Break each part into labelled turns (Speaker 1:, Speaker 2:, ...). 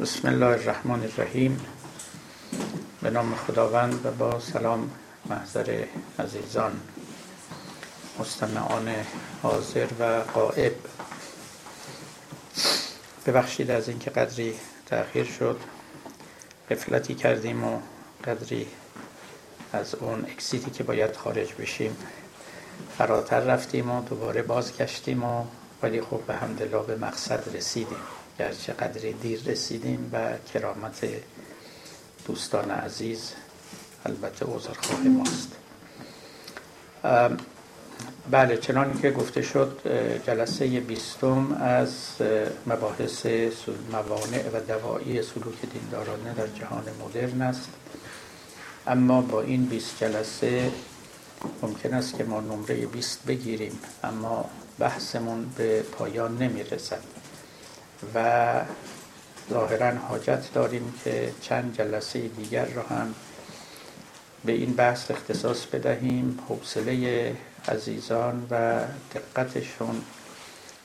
Speaker 1: بسم الله الرحمن الرحیم. به نام خداوند و با سلام محضر عزیزان مستمعان حاضر و قائب ببخشید از اینکه قدری تأخیر شد قفلتی کردیم و قدری از اون اکسیتی که باید خارج بشیم فراتر رفتیم و دوباره بازگشتیم و ولی خب به همدلله به مقصد رسیدیم. گرچه قدری دیر رسیدیم و کرامت دوستان عزیز البته عذرخواه ماست. بله چنان که گفته شد جلسه بیستم از مباحث موانع و دوایی سلوک دیندارانه در جهان مدرن است. اما با این بیست جلسه ممکن است که ما نمره بیست بگیریم اما بحثمون به پایان نمی رسد و ظاهرا حاجت داریم که چند جلسه دیگر را هم به این بحث اختصاص بدهیم. حوصله عزیزان و دقتشون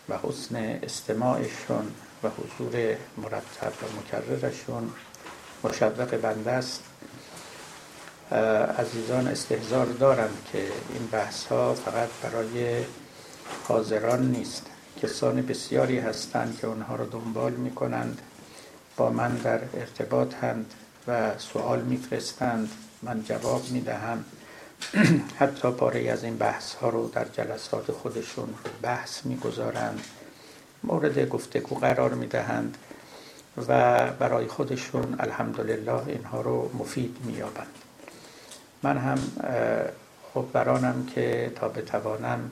Speaker 1: و حسن استماعشون و حضور مرتب و مکررشون مشوق بنده است. عزیزان استهزار دارند که این بحث ها فقط برای حاضران نیست. کسان بسیاری هستند که اونها رو دنبال می کنند با من در ارتباط هند و سوال میفرستند من جواب می دهم حتی پاره از این بحث ها رو در جلسات خودشون بحث می‌گذارند. مورد گفتگو قرار می دهند و برای خودشون الحمدلله اینها رو مفید مییابند. من هم خب برانم که تا بتوانم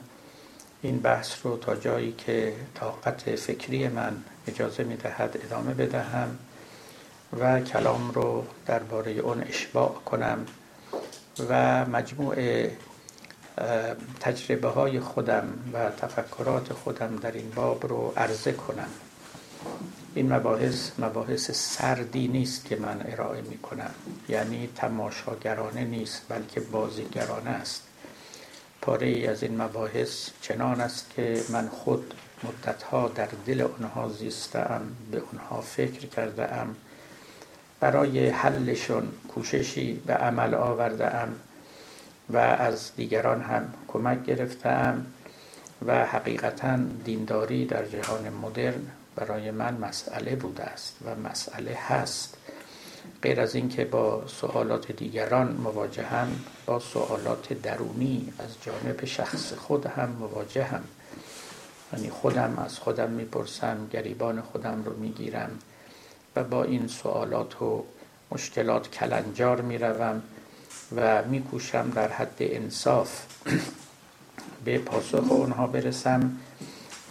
Speaker 1: این بحث رو تا جایی که طاقت فکری من اجازه می دهد ادامه بدهم و کلام رو درباره اون اشباع کنم و مجموع تجربه های خودم و تفکرات خودم در این باب رو عرضه کنم. این مباحث مباحث سردی نیست که من ارائه می کنم یعنی تماشاگرانه نیست بلکه بازیگرانه است. پاره ای از این مباحث چنان است که من خود مدتها در دل آنها زیستم به آنها فکر کرده ام برای حلشون کوششی به عمل آورده ام و از دیگران هم کمک گرفتم و حقیقتا دینداری در جهان مدرن برای من مسئله بوده است و مسئله هست. غیر از اینکه با سوالات دیگران مواجهم با سوالات درونی از جانب شخص خود هم مواجهم. یعنی خودم از خودم می‌پرسم گریبان خودم رو می‌گیرم و با این سوالات و مشکلات کلنجار می‌روم و میکوشم در حد انصاف به پاسخ اونها برسم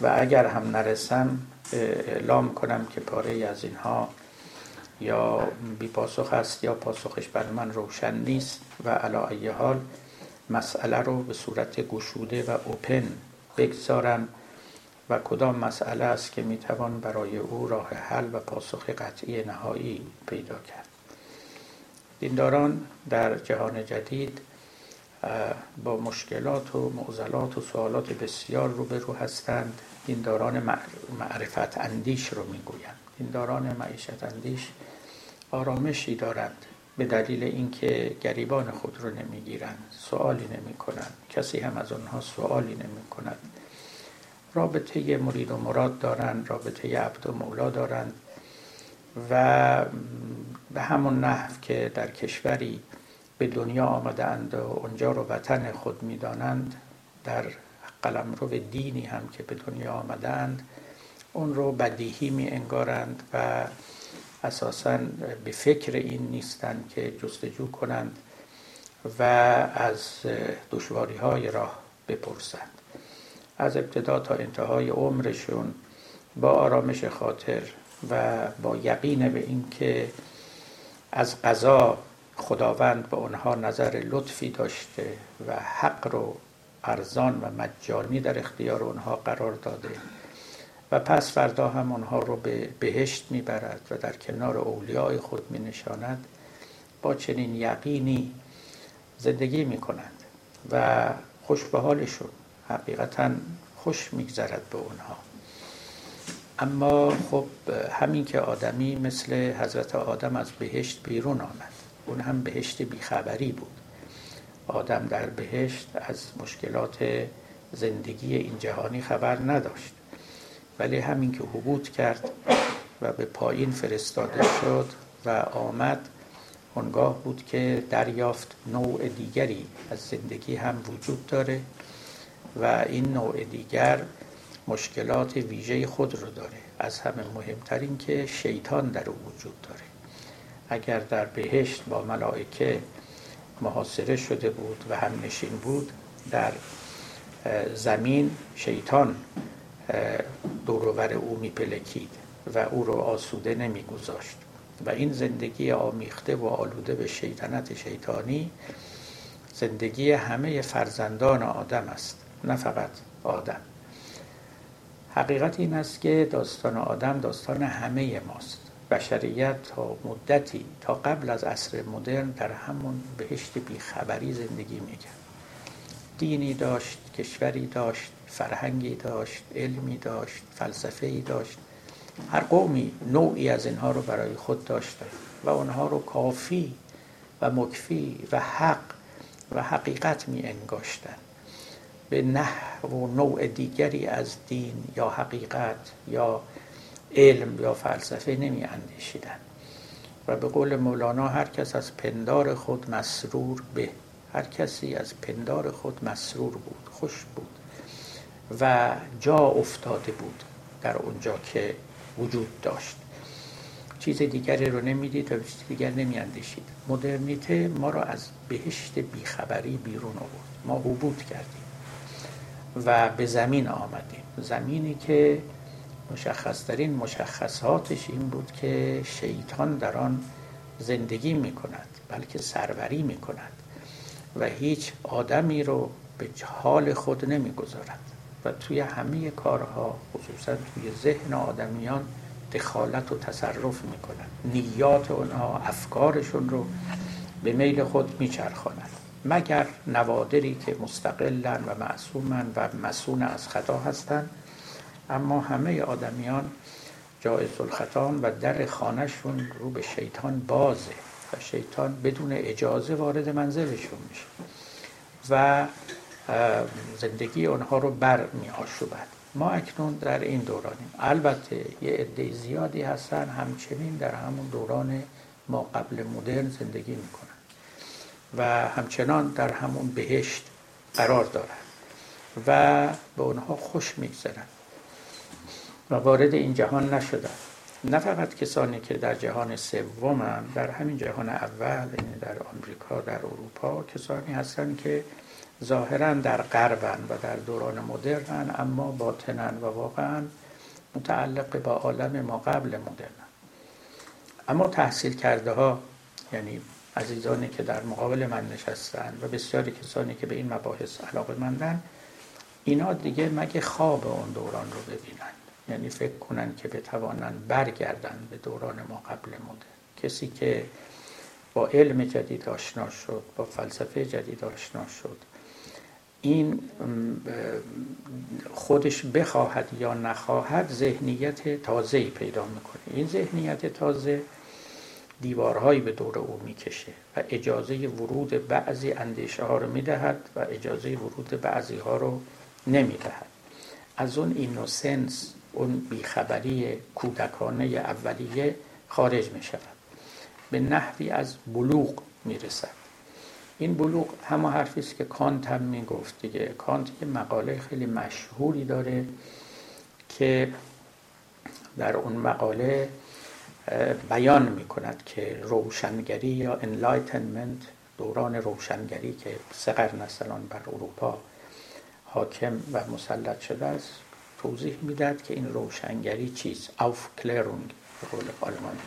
Speaker 1: و اگر هم نرسم اعلام کنم که پاره از اینها یا بی پاسخ است یا پاسخش بر من روشن نیست و علا ای حال مسئله رو به صورت گشوده و اوپن بگذارم و کدام مسئله است که می‌توان برای او راه حل و پاسخ قطعی نهایی پیدا کرد. دینداران در جهان جدید با مشکلات و معضلات و سوالات بسیار روبرو هستند. دینداران معرفت اندیش رو می‌گویند دینداران معیشت اندیش آرامشی دارند به دلیل اینکه گریبان خود رو نمی‌گیرند سوالی نمی کنند کسی هم از آنها سوالی نمی کند رابطه مرید و مراد دارند رابطه عبد و مولا دارند و به همون نحو که در کشوری به دنیا آمدند و اونجا رو وطن خود می‌دانند در قلمرو دینی هم که به دنیا آمدند اون رو بدیهی می انگارند و اساسا به فکر این نیستند که جستجو کنند و از دشواری های راه بپرسند. از ابتدا تا انتهای عمرشون با آرامش خاطر و با یقین به اینکه از قضا خداوند به آنها نظر لطفی داشته و حق رو ارزان و مجانی در اختیار آنها قرار داده. و پس فردا هم آنها رو به بهشت می‌برد و در کنار اولیای خود می نشاند با چنین یقینی زندگی می کنند و خوش به حالشون حقیقتا خوش میگذرد به اونها اما خب همین که آدمی مثل حضرت آدم از بهشت بیرون آمد اون هم بهشت بیخبری بود. آدم در بهشت از مشکلات زندگی این جهانی خبر نداشت. ولی همین که حبوط کرد و به پایین فرستاده شد و آمد اونگاه بود که دریافت نوع دیگری از زندگی هم وجود داره و این نوع دیگر مشکلات ویژه خود رو داره. از همه مهمتر که شیطان در او وجود داره. اگر در بهشت با ملائکه محاصره شده بود و هم نشین بود در زمین شیطان دورور او میپلکید و او رو آسوده نمیگذاشت. و این زندگی آمیخته و آلوده به شیطنت شیطانی زندگی همه فرزندان آدم است نه فقط آدم. حقیقت این است که داستان آدم داستان همه ماست. بشریت تا مدتی تا قبل از عصر مدرن در همون بهشت بیخبری زندگی می‌کرد. دینی داشت کشوری داشت فرهنگی داشت علمی داشت فلسفه ای داشت. هر قومی نوعی از اینها رو برای خود داشته و اونها رو کافی و مکفی و حق و حقیقت می انگاشتن به نه و نوع دیگری از دین یا حقیقت یا علم یا فلسفه نمی اندیشیدن و به قول مولانا هر کس از پندار خود مسرور به هر کسی از پندار خود مسرور بود خوش بود. و جا افتاده بود در اونجا که وجود داشت. چیز دیگری رو نمی‌دید و چیز دیگر نمیاندیشید. مدرنیته ما را از بهشت بیخبری بیرون آورد. ما عبود کردیم و به زمین آمدیم. زمینی که مشخصترین مشخصاتش این بود که شیطان در آن زندگی می کند بلکه سروری می کند و هیچ آدمی رو به حال خود نمی‌گذارد. و توی همه کارها خصوصا توی ذهن آدمیان دخالت و تصرف می‌کنند نیات اونها افکارشون رو به میل خود میچرخانند مگر نوادری که مستقلن و معصومن و مسون از خطا هستند اما همه آدمیان جایز الخطان و در خانهشون رو به شیطان بازه و شیطان بدون اجازه وارد منزلشون میشه. و زندگی آنها رو بر می آشوبد ما اکنون در این دورانیم. البته یه عده زیادی هستن همچنین در همون دوران ما قبل مدرن زندگی می‌کنن و همچنان در همون بهشت قرار دارن و به اونها خوش میگذرن. و وارد این جهان نشدن. نه فقط کسانی که در جهان سوم در همین جهان اول یعنی در آمریکا در اروپا کسانی هستند که ظاهرا در غربن و در دوران مدرن اما باطنن و واقعا متعلق با عالم ما قبل مدرن. اما تحصیل کرده ها یعنی عزیزانی که در مقابل من نشستن و بسیاری کسانی که به این مباحث علاقه مندن اینا دیگه مگه خواب اون دوران رو ببینن؟ یعنی فکر کنن که بتوانن برگردن به دوران ما قبل مدرن. کسی که با علم جدید آشنا شد با فلسفه جدید آشنا شد این خودش بخواهد یا نخواهد ذهنیت تازه پیدا می‌کنه. این ذهنیت تازه دیوارهایی به دور او می‌کشه و اجازه ورود بعضی اندیشه ها رو می‌دهد و اجازه ورود بعضی ها رو نمی‌دهد. از اون اینوسنس اون بیخبری کودکانه اولیه خارج می شود به نحوی از بلوغ می رسد این بلوغ همه حرفی است که کانت هم می‌گفت دیگه. کانت یه مقاله خیلی مشهوری داره که در اون مقاله بیان می کند که روشنگری یا Enlightenment دوران روشنگری که سه قرن بر اروپا حاکم و مسلط شده است توضیح می‌داد که این روشنگری چیست. Aufklärung به قول آلمانی.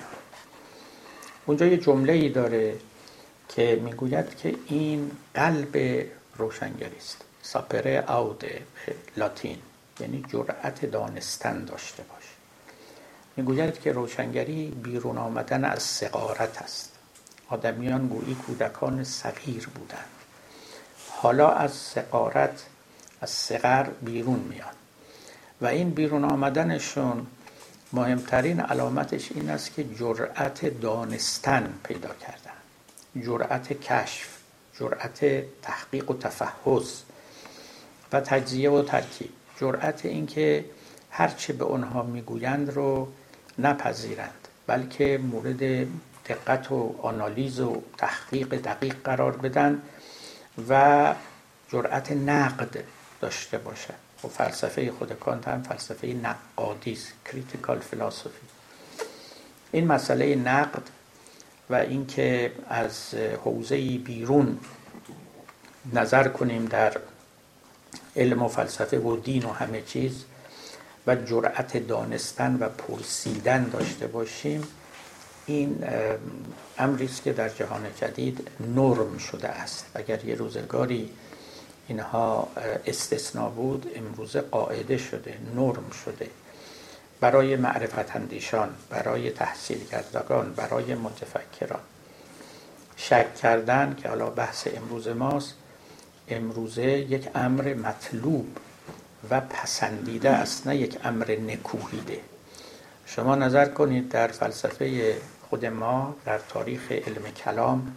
Speaker 1: اونجا یه جمله ای داره که می‌گوید که این قلب روشنگری است. ساپره آوده به لاتین یعنی جرأت دانستن داشته باش. می‌گوید که روشنگری بیرون آمدن از سقارت است. آدمیان گویی کودکان صغیر بودند. حالا از سقارت از سقر بیرون میان. و این بیرون آمدنشون مهمترین علامتش این است که جرأت دانستن پیدا کردن جرأت کشف جرأت تحقیق و تفحص و تجزیه و ترکیب. جرأت اینکه هرچه به آنها می‌گویند رو نپذیرند بلکه مورد دقت و آنالیز و تحقیق دقیق قرار بدن و جرأت نقد داشته باشند و فلسفه خود کانت هم فلسفه نقادی است critical philosophy این مسئله نقد و اینکه از حوزه بیرون نظر کنیم در علم و فلسفه و دین و همه چیز و جرأت دانستن و پرسیدن داشته باشیم این امری است که در جهان جدید نرم شده است. اگر یه روزگاری اینها استثنا بود امروزه قاعده شده نرم شده. برای معرفت اندیشان برای تحصیل کردگان برای متفکران. شک کردن که حالا بحث امروز ماست امروزه یک امر مطلوب و پسندیده است نه یک امر نکوهیده. شما نظر کنید در فلسفه خود ما در تاریخ علم کلام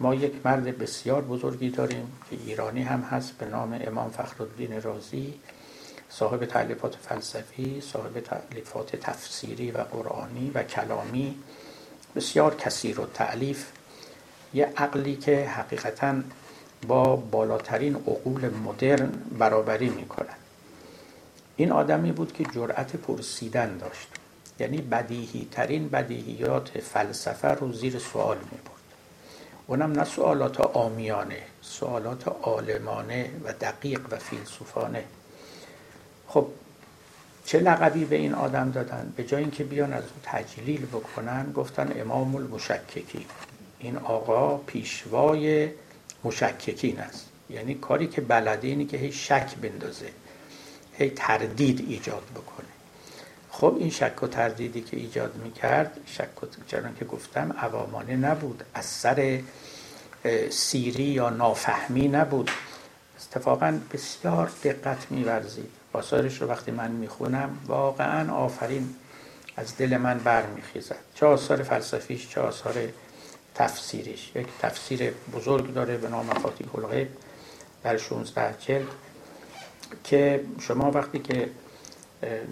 Speaker 1: ما یک مرد بسیار بزرگی داریم که ایرانی هم هست به نام امام فخرالدین رازی. صاحب تعلیفات فلسفی صاحب تعلیفات تفسیری و قرآنی و کلامی. بسیار کثیر و تعلیف یه عقلی که حقیقتا با بالاترین عقول مدرن برابری می‌کنن این آدمی بود که جرأت پرسیدن داشت. یعنی بدیهی ترین بدیهیات فلسفه رو زیر سوال می برد اونم نه سوالات آمیانه سوالات عالمانه و دقیق و فیلسوفانه. خب چه لقبی به این آدم دادن؟ به جای اینکه بیان از او تجلیل بکنن گفتن امام المشککی. این آقا پیشوای مشککین است. یعنی کاری که بلده اینه که هی شک بندازه هی تردید ایجاد بکنه. خب این شک و تردیدی که ایجاد می‌کرد شک و چرا که گفتم عوامانه نبود. از سر سیری یا نافهمی نبود. اتفاقا بسیار دقت میورزید. آثارش رو وقتی من می‌خونم واقعا آفرین از دل من برمیخیزد. چه آثار فلسفیش چه آثار تفسیرش. یک تفسیر بزرگ داره به نام مفاتیح الغیب در 16 جلد که شما وقتی که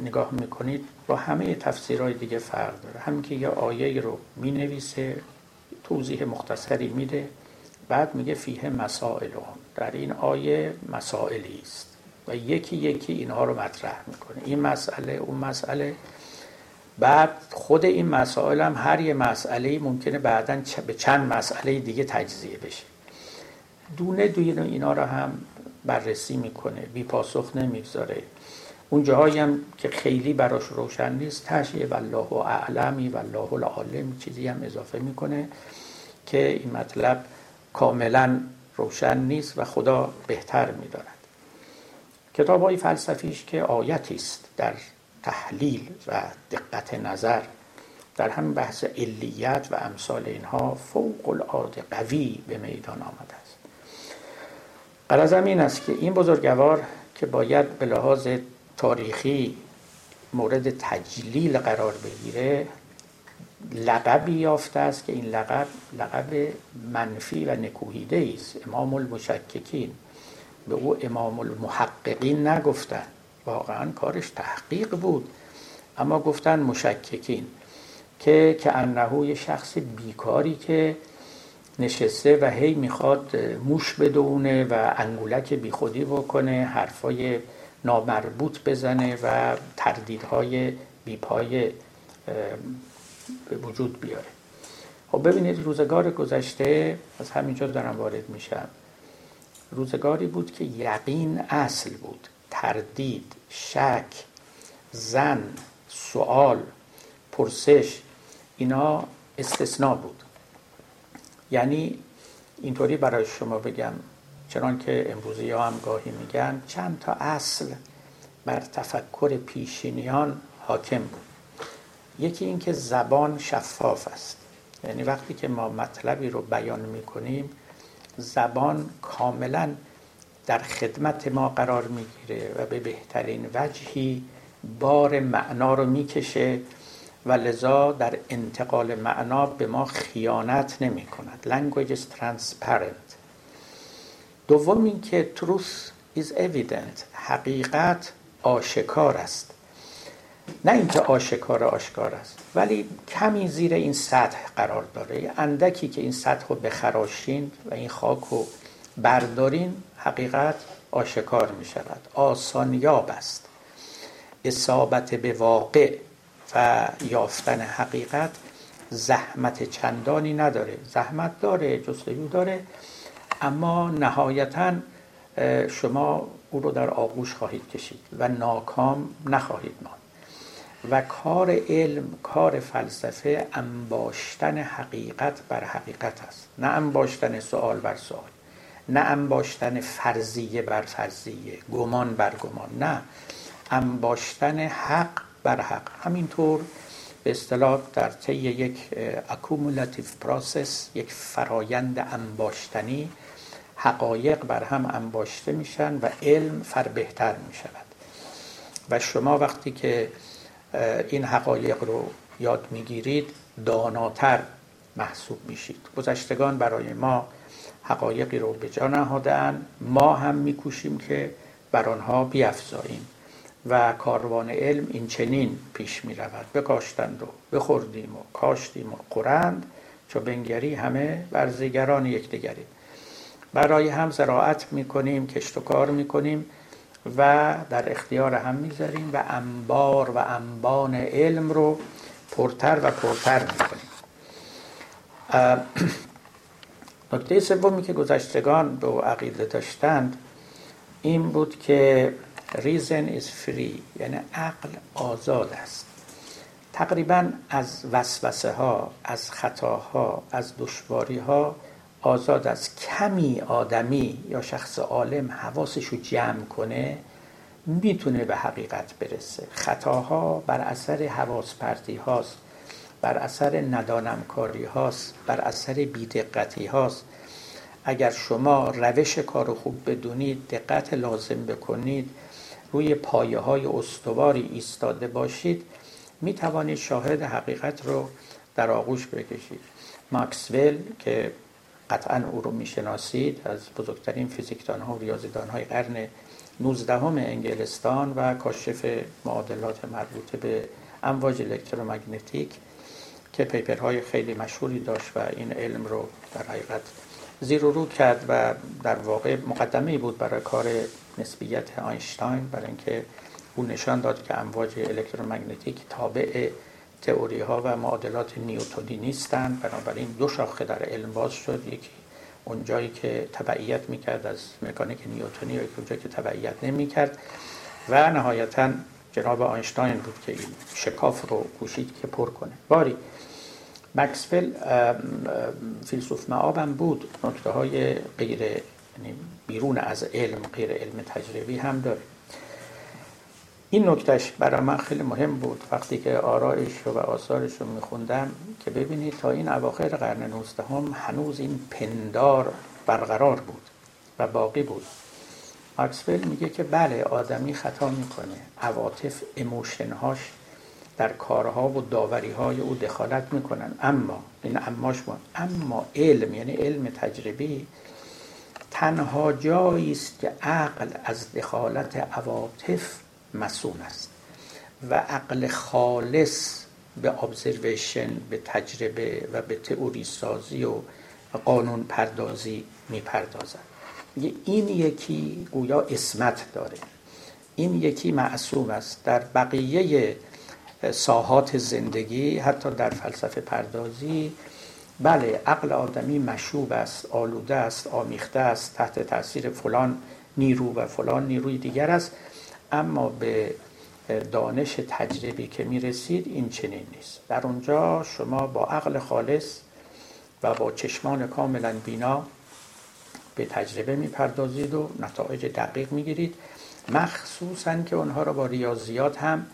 Speaker 1: نگاه می‌کنید با همه تفسیرهای دیگه فرق داره. همین که یه آیه رو می‌نویسه توضیح مختصری میده بعد میگه فیه مسائل هم در این آیه مسائلی است. و یکی یکی اینها رو مطرح می‌کنه. این مسئله اون مسئله. بعد خود این مسائل هم هر یه مسئله ممکنه بعدا به چند مسئله دیگه تجزیه بشه. دونه دونه اینا رو هم بررسی می‌کنه بی پاسخ نمی‌گذاره. اون جاهایی هم که خیلی براش روشن نیست تشیه والله و اعلمی والله العالم چیزی هم اضافه می‌کنه که این مطلب کاملا روشن نیست و خدا بهتر می‌داند. کتاب های فلسفیش که آیتی است در تحلیل و دقت نظر در همین بحث علیت و امثال اینها فوق العاده قوی به میدان آمده است. قرازم این است که این بزرگوار که باید به لحاظ تاریخی مورد تجلیل قرار بگیره لقبی یافته است که این لقب لقب منفی و نکوهیده است. امام المشککین به او امام المحققین نگفتن واقعا کارش تحقیق بود. اما گفتن مشککین که که انهو یه شخص بیکاری که نشسته و هی می‌خواد موش بدونه و انگولک بیخودی بکنه حرفای نامربوط بزنه و تردیدهای بیپای به وجود بیاره. خب ببینید روزگار گذشته از همینجا دارم وارد میشم. روزگاری بود که یقین اصل بود. تردید شک زن سوال پرسش اینا استثناء بود. یعنی اینطوری برای شما بگم چنان که امروزی ها هم گاهی میگن چند تا اصل بر تفکر پیشینیان حاکم بود. یکی اینکه زبان شفاف است. یعنی وقتی که ما مطلبی رو بیان می‌کنیم زبان کاملا در خدمت ما قرار می‌گیره و به بهترین وجهی بار معنا رو می‌کشه و لذا در انتقال معنا به ما خیانت نمی کند language is transparent. دوم اینکه truth is evident. حقیقت آشکار است. نه اینکه آشکار آشکار است. ولی کمی زیر این سطح قرار داره. اندکی که این سطح رو بخراشین و این خاک رو بردارین حقیقت آشکار می شود آسانیاب است. اصابت به واقع و یافتن حقیقت زحمت چندانی نداره. زحمت داره جستجو داره اما نهایتا شما او رو در آغوش خواهید کشید و ناکام نخواهید ماند. و کار علم کار فلسفه انباشتن حقیقت بر حقیقت است. نه انباشتن سوال بر سوال نه انباشتن فرضیه بر فرضیه گمان بر گمان نه. انباشتن حق بر حق. همینطور به اصطلاح در طی یک accumulative process یک فرایند انباشتنی حقایق بر هم انباشته میشن و علم فربه‌تر می شود و شما وقتی که این حقایق رو یاد می‌گیرید داناتر محسوب میشید. گذشتگان برای ما حقایقی رو به جا نهادن ما هم میکوشیم که بر آنها بیافزاییم و کاروان علم این چنین پیش می رود بکاشتند و بخوردیم و کاشتیم و قرند چو بنگری همه ورزیگران یکدیگری برای هم زراعت می کنیم کشت و کار می کنیم و در اختیار هم می‌ذاریم و انبار و انبان علم رو پرتر و پرتر می‌کنیم. نکته سومی که گذشتگان به عقیده داشتند این بود که reason is free یعنی عقل آزاد است. تقریبا از وسوسه ها از خطاها از دشواری ها آزاد از کمی آدمی یا شخص عالم حواسش رو جمع کنه می‌تونه به حقیقت برسه. خطاها بر اثر حواس پرتی هاست بر اثر ندانمکاری هاست بر اثر بیدقتی هاست. اگر شما روش کار خوب بدونید دقت لازم بکنید روی پایه های استواری ایستاده باشید می توانید شاهد حقیقت رو در آغوش بکشید. ماکسول که قطعا او رو می‌شناسید از بزرگترین فیزیکدان ها و ریاضیدان های قرن 19 انگلستان و کاشف معادلات مربوطه به امواج الکترومگنتیک که پیپرهای خیلی مشهوری داشت و این علم رو در حقیقت زیر رو کرد و در واقع مقدمه بود برای کار نسبیت آینشتاین برای اینکه او نشان داد که امواج الکترومگنتیک تابع تئوری ها و معادلات نیوتونی نیستند بنابراین دو شاخه در علم باز شد. یکی اون جایی که تبعیت می‌کرد از مکانیک نیوتونی و اونجایی که تبعیت نمی‌کرد. و نهایتا جناب آینشتاین بود که این شکاف رو کوشید که پر کنه. باری مکسفل فیلسوف معابم بود. نکته های غیر یعنی بیرون از علم غیر علم تجربی هم داره این نکتهش برای من خیلی مهم بود. وقتی که آرایش و آثارش رو میخوندم که ببینید تا این اواخر قرن 19 هم هنوز این پندار برقرار بود و باقی بود. ماکسول میگه که بله آدمی خطا می‌کنه. عواطف اموشنهاش در کارها و داوری های او دخالت می‌کنن. اما این اماش ما اما علم یعنی علم تجربی تنها جایی است که عقل از دخالت عواطف مسون است. و عقل خالص به ابزرویشن به تجربه و به تئوری سازی و قانون پردازی می‌پردازد. این یکی گویا اسمت داره. این یکی معصوم است. در بقیه ساحات زندگی حتی در فلسفه پردازی بله عقل آدمی مشوب است آلوده است آمیخته است تحت تاثیر فلان نیرو و فلان نیروی دیگر است. اما به دانش تجربی که می رسید این چنین نیست. در اونجا شما با عقل خالص و با چشمان کاملا بینا به تجربه می پردازید و نتایج دقیق می گیرید مخصوصا که اونها را با ریاضیات هم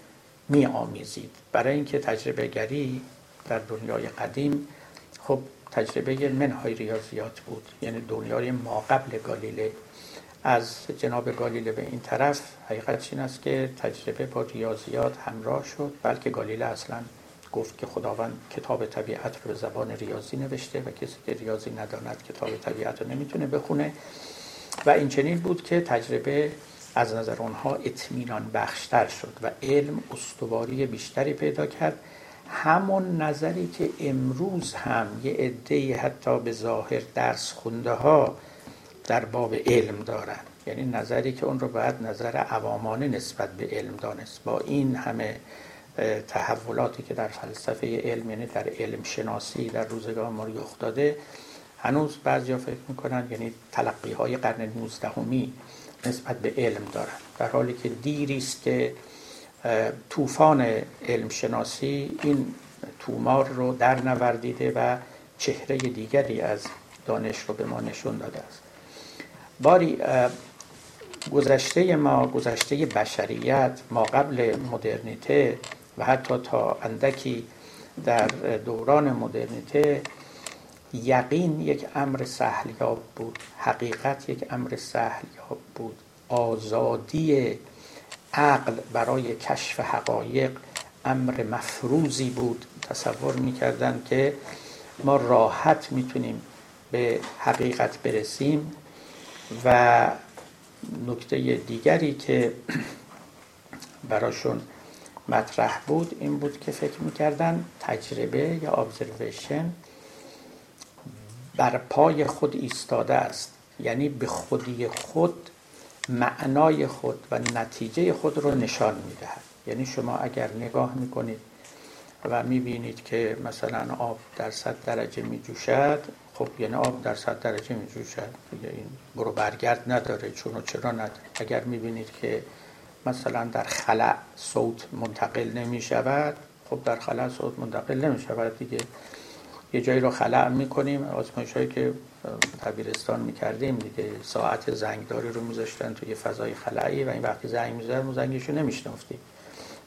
Speaker 1: می آمیزید برای اینکه تجربه گری در دنیای قدیم خب تجربه منهای ریاضیات بود. یعنی دنیای ما قبل گالیله از جناب گالیله به این طرف حقیقت این است که تجربه با ریاضیات همراه شد بلکه گالیله اصلا گفت که خداوند کتاب طبیعت رو به زبان ریاضی نوشته و کسی که ریاضی نداند کتاب طبیعت رو نمی‌تونه بخونه. و این چنین بود که تجربه از نظر آنها اطمینان بخشتر شد و علم استواری بیشتری پیدا کرد. همون نظری که امروز هم یه عده حتی به ظاهر درس خونده ها در باب علم دارن. یعنی نظری که اون رو باید نظر عوامانه نسبت به علم دانست. با این همه تحولاتی که در فلسفه علم یعنی در علم شناسی در روزگار ما رخ داده هنوز بعضیا فکر می‌کنن یعنی تلقی های قرن 19 نسبت به علم دارن. در حالی که دیری است که طوفان علم شناسی این تومار رو در نوردیده و چهره دیگری از دانش رو به ما نشون داده است. باری گذشته ما گذشته بشریت ما قبل مدرنیته و حتی تا اندکی در دوران مدرنیته یقین یک امر سهلیاب بود حقیقت یک امر سهلیاب بود. آزادی عقل برای کشف حقایق امر مفروضی بود. تصور می‌کردن که ما راحت می‌تونیم به حقیقت برسیم. و نکته دیگری که براشون مطرح بود این بود که فکر می‌کردن تجربه یا ابزرویشن بر پای خود ایستاده است. یعنی به خودی خود معنای خود و نتیجه خود رو نشان می‌دهد. یعنی شما اگر نگاه می‌کنید و می‌بینید که مثلا آب در صد درجه میجوشد خب یعنی آب در صد درجه میجوشد. این برو برگرد نداره چون و چرا نداره. اگر می‌بینید که مثلا در خلع صوت منتقل نمی شود خب در خلع صوت منتقل نمی شود دیگه یه جایی رو خلع می‌کنیم آزمایش هایی که تبیرستان می‌کردیم دیگه ساعت زنگداری رو میذاشتن توی فضای خلعی و این وقتی زنگ می‌زد ما زنگش رو نمیشنفتیم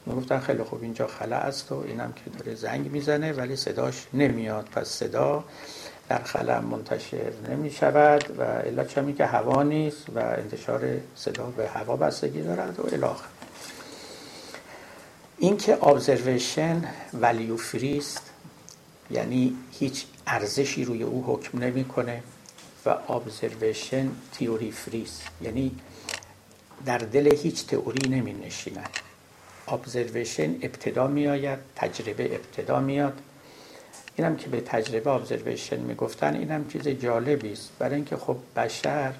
Speaker 1: می‌گفتن خیلی خوب اینجا خلع است و اینم که داره زنگ می‌زنه ولی صداش نمیاد. پس صدا در خلع منتشر نمی شود و علت چمی که هوا نیست و انتشار صدا به هوا بستگی دارد و الاخر این که value free است یعنی هیچ ارزشی روی او حکم نمی‌کنه و observation تیوری فریز یعنی در دل هیچ تئوری نمی نشیند observation ابتدا می آید تجربه ابتدا میاد اینم که به تجربه observation می‌گفتن اینم چیز جالبی است. برای اینکه خب بشر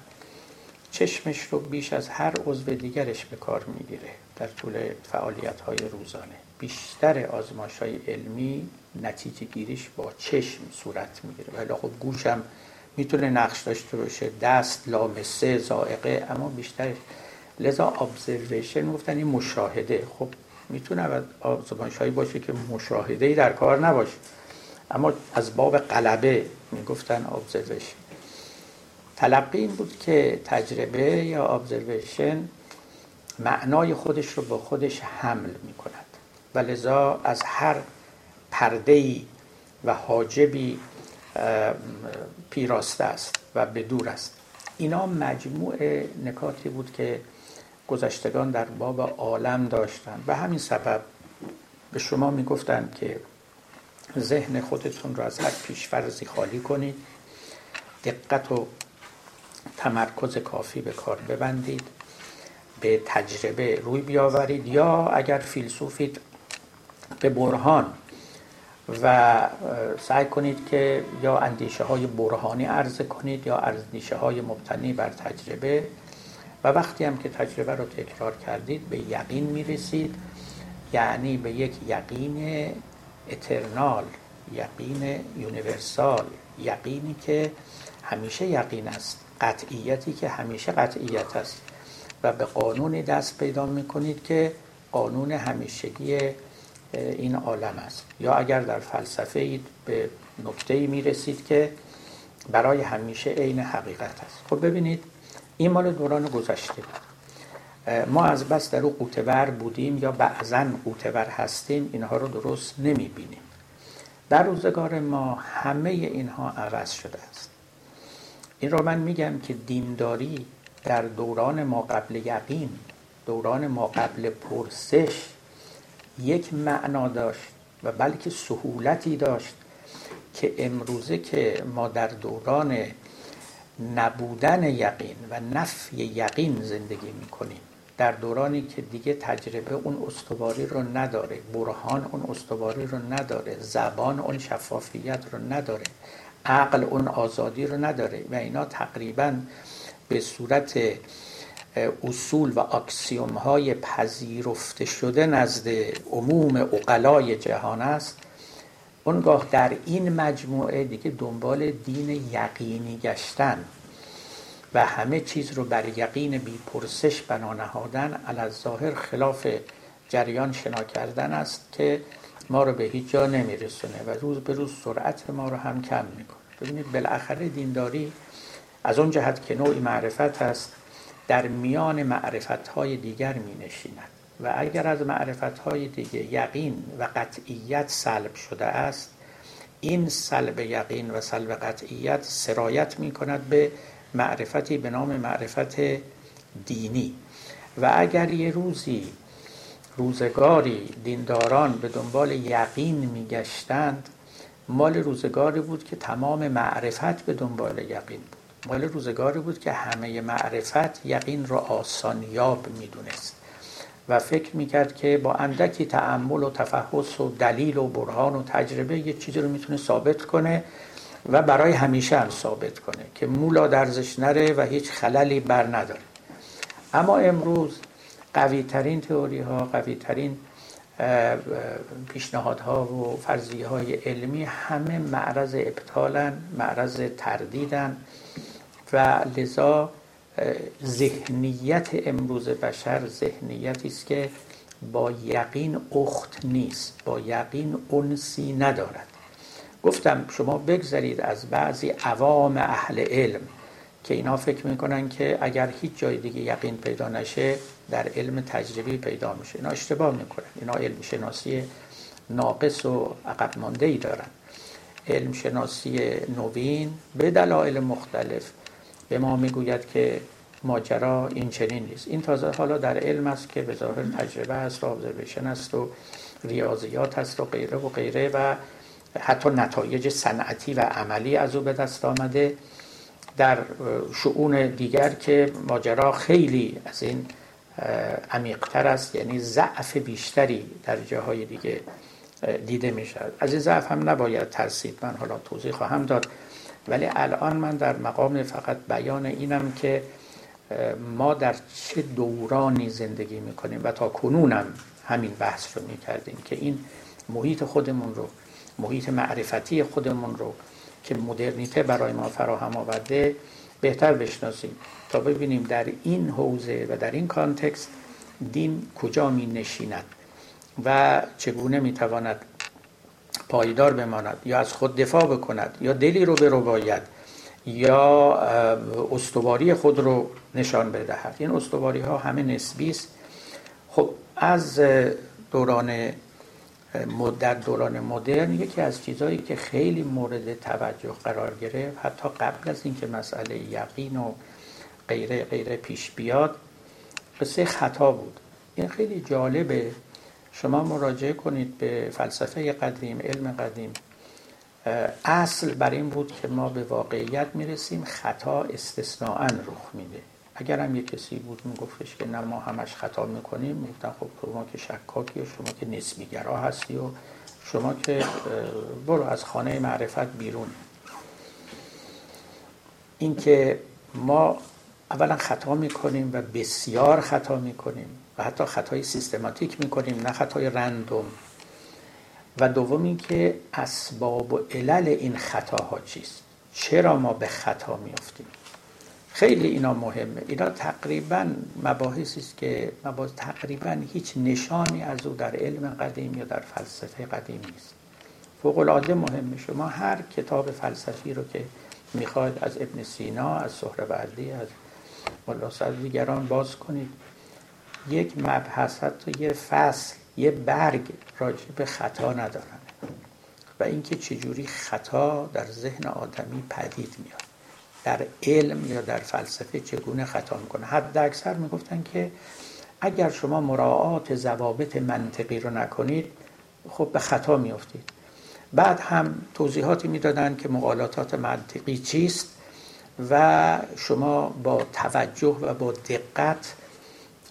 Speaker 1: چشمش رو بیش از هر عضو دیگرش به کار می‌گیره در طول فعالیت های روزانه. بیشتر آزمایش های علمی نتیجه گیریش با چشم صورت می‌گیره. ولی خب گوشم می‌تونه نقش داشته باشه دست لامسه زائقه اما بیشتر لذا ابزرویشن گفتن این مشاهده. خب می‌تونه آزمایش هایی باشه که مشاهده ای در کار نباشه. اما از باب قلبه می‌گفتن ابزرویشن تلقی این بود که تجربه یا ابزرویشن معنای خودش رو با خودش حمل می کند و لذا از هر پردهی و حاجبی پیراسته است و به دور است. اینا مجموع نکاتی بود که گذشتگان در باب عالم داشتند. و همین سبب به شما می‌گفتند که ذهن خودتون رو از هر پیشفرزی خالی کنید. دقت و تمرکز کافی به کار ببندید. به تجربه روی بیاورید. یا اگر فیلسوفید به برهان. و سعی کنید که یا اندیشه های برهانی عرضه کنید یا اندیشه های مبتنی بر تجربه. و وقتی هم که تجربه رو تکرار کردید به یقین می‌رسید. یعنی به یک یقین اترنال یقین یونیورسال یقینی که همیشه یقین است قطعیتی که همیشه قطعیت است. و به قانونی دست پیدا می‌کنید که قانون همیشگی این عالم است. یا اگر در فلسفه اید به نکته می رسید که برای همیشه عین حقیقت است. خب ببینید این مال دوران گذشته بود. ما از بس در او قوتور بودیم یا بعضا قوتور هستیم اینها رو درست نمی بینیم در روزگار ما همه اینها عوض شده است. این رو من میگم که دینداری در دوران ما قبل یقین دوران ما قبل پرسش یک معنا داشت و بلکه سهولتی داشت که امروزه که ما در دوران نبودن یقین و نفی یقین زندگی می‌کنیم. در دورانی که دیگه تجربه اون استواری رو نداره برهان اون استواری رو نداره زبان اون شفافیت رو نداره عقل اون آزادی رو نداره و اینا تقریبا به صورت اصول و اکسیوم های پذیرفته شده نزد عموم اقلای جهان است. اونگاه در این مجموعه دیگه دنبال دین یقینی گشتن. و همه چیز رو بر یقین بی پرسش بنا نهادن ظاهر خلاف جریان شنا کردن است که ما رو به هیچ جا نمیرسونه و روز به روز سرعت ما رو هم کم می‌کنه. ببینید بالاخره دینداری از اون جهت که نوعی معرفت است در میان معرفت های دیگر می نشیند و اگر از معرفت های دیگه یقین و قطعیت سلب شده است این سلب یقین و سلب قطعیت سرایت می کند به معرفتی به نام معرفت دینی. و اگر یه روزی روزگاری دینداران به دنبال یقین میگشتند مال روزگاری بود که تمام معرفت به دنبال یقین بود. مال روزگاری بود که همه معرفت یقین را آسانیاب می‌دونست. و فکر می‌کرد که با اندکی تعمل و تفحص و دلیل و برهان و تجربه یه چیزی رو می‌تونه ثابت کنه و برای همیشه هم ثابت کنه که مولا درزش نره و هیچ خللی بر نداره. اما امروز قوی ترین تئوری ها قوی ترین پیشنهادها و فرضیه های علمی همه معرض ابطالن معرض تردیدن و لذا ذهنیت امروز بشر ذهنیتی است که با یقین اخت نیست با یقین انسی ندارد. گفتم شما بگذارید از بعضی عوام اهل علم که اینا فکر می‌کنن که اگر هیچ جای دیگه یقین پیدا نشه در علم تجربی پیدا میشه. اینا اشتباه می‌کنن. اینا علم شناسی ناقص و عقب مانده ای دارن. علم شناسی نوین به دلایل مختلف به ما می‌گوید که ماجرا این چنین نیست. این تازه حالا در علم است که به ظاهر تجربه است ابزرویشن است و ریاضیات است و غیره و غیره و حتی نتایج صنعتی و عملی از او به دست آمده در شعون دیگر که ماجرا خیلی از این عمیقتر است یعنی ضعف بیشتری در جاهای دیگه دیده می شود از این ضعف هم نباید ترسید من حالا توضیح خواهم داد. ولی الان من در مقام فقط بیان اینم که ما در چه دورانی زندگی می‌کنیم و تا کنونم همین بحث رو می‌کردیم که این محیط خودمون رو محیط معرفتی خودمون رو که مدرنیته برای ما فراهم آورده بهتر بشناسیم تا ببینیم در این حوزه و در این کانتکست دین کجا می نشیند و چگونه می تواند پایدار بماند یا از خود دفاع بکند یا دلی رو برباید یا استواری خود رو نشان بدهد. این استواری ها همه نسبی است. خب از دوران در دوران مدرن یکی از چیزهایی که خیلی مورد توجه قرار گرفت حتی قبل از اینکه مسئله یقین و غیره غیره پیش بیاد قصه خطا بود. این خیلی جالبه. شما مراجعه کنید به فلسفه قدیم علم قدیم. اصل بر این بود که ما به واقعیت می‌رسیم خطا استثناءا رخ میده. اگر هم یه کسی بود میگفتش که نه ما همش خطا می‌کنیم می‌گفتن خب شما که شکاکی و شما که نسبیگرا هستی و شما که برو از خانه معرفت بیرون. اینکه ما اولا خطا می‌کنیم و بسیار خطا می‌کنیم و حتی خطای سیستماتیک می‌کنیم نه خطای رندوم. و دوم اینکه اسباب و علل این خطاها چیست؟ چرا ما به خطا میافتیم؟ خیلی اینا مهمه. اینا تقریبا مباحثی است که مباحث تقریبا هیچ نشانی از او در علم قدیم یا در فلسفه قدیم نیست. فوق العاده مهمه. شما هر کتاب فلسفی رو که می‌خواید از ابن سینا از سهروردی از ملا دیگران باز کنید. یک مبحث حتی یه فصل یه برگ راجع به خطا ندارن. و اینکه چجوری خطا در ذهن آدمی پدید میاد در علم یا در فلسفه چگونه خطا می‌کنه. حد اکثر می‌گفتن که اگر شما مراعات ضوابط منطقی رو نکنید خب به خطا میافتید. بعد هم توضیحاتی می‌دادن که مقالطات منطقی چیست و شما با توجه و با دقت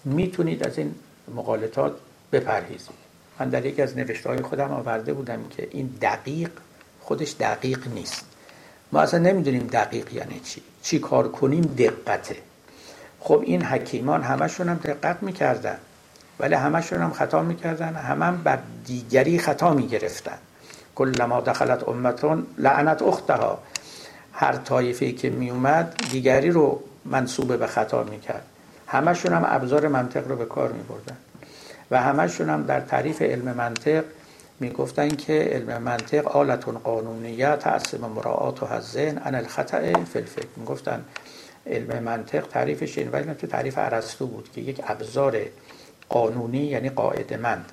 Speaker 1: می‌تونید از این مقالطات بپرهیزید. من در یکی از نوشته های خودم آورده بودم که این دقیق خودش دقیق نیست. ما اصلا نمی‌دونیم دقیق یعنی چی. چی کار کنیم دقته. خب این حکیمان همشون هم دقت می‌کردن. ولی همشون هم خطا می‌کردن. همه هم بر دیگری خطا می‌گرفتن. کلما دخلت امتون لعنت اختها. هر طایفه که میومد دیگری رو منصوب به خطا می‌کرد. همشون هم ابزار منطق رو به کار میبردن. و همشون هم در تعریف علم منطق می‌گفتن که علم منطق آلتون قانونیه تأثیم مراعات و هزین ان الخطأ فی الفکر می‌گفتن علم منطق تعریفش این ولی تو تعریف عرستو بود که یک ابزار قانونی یعنی قاعده مند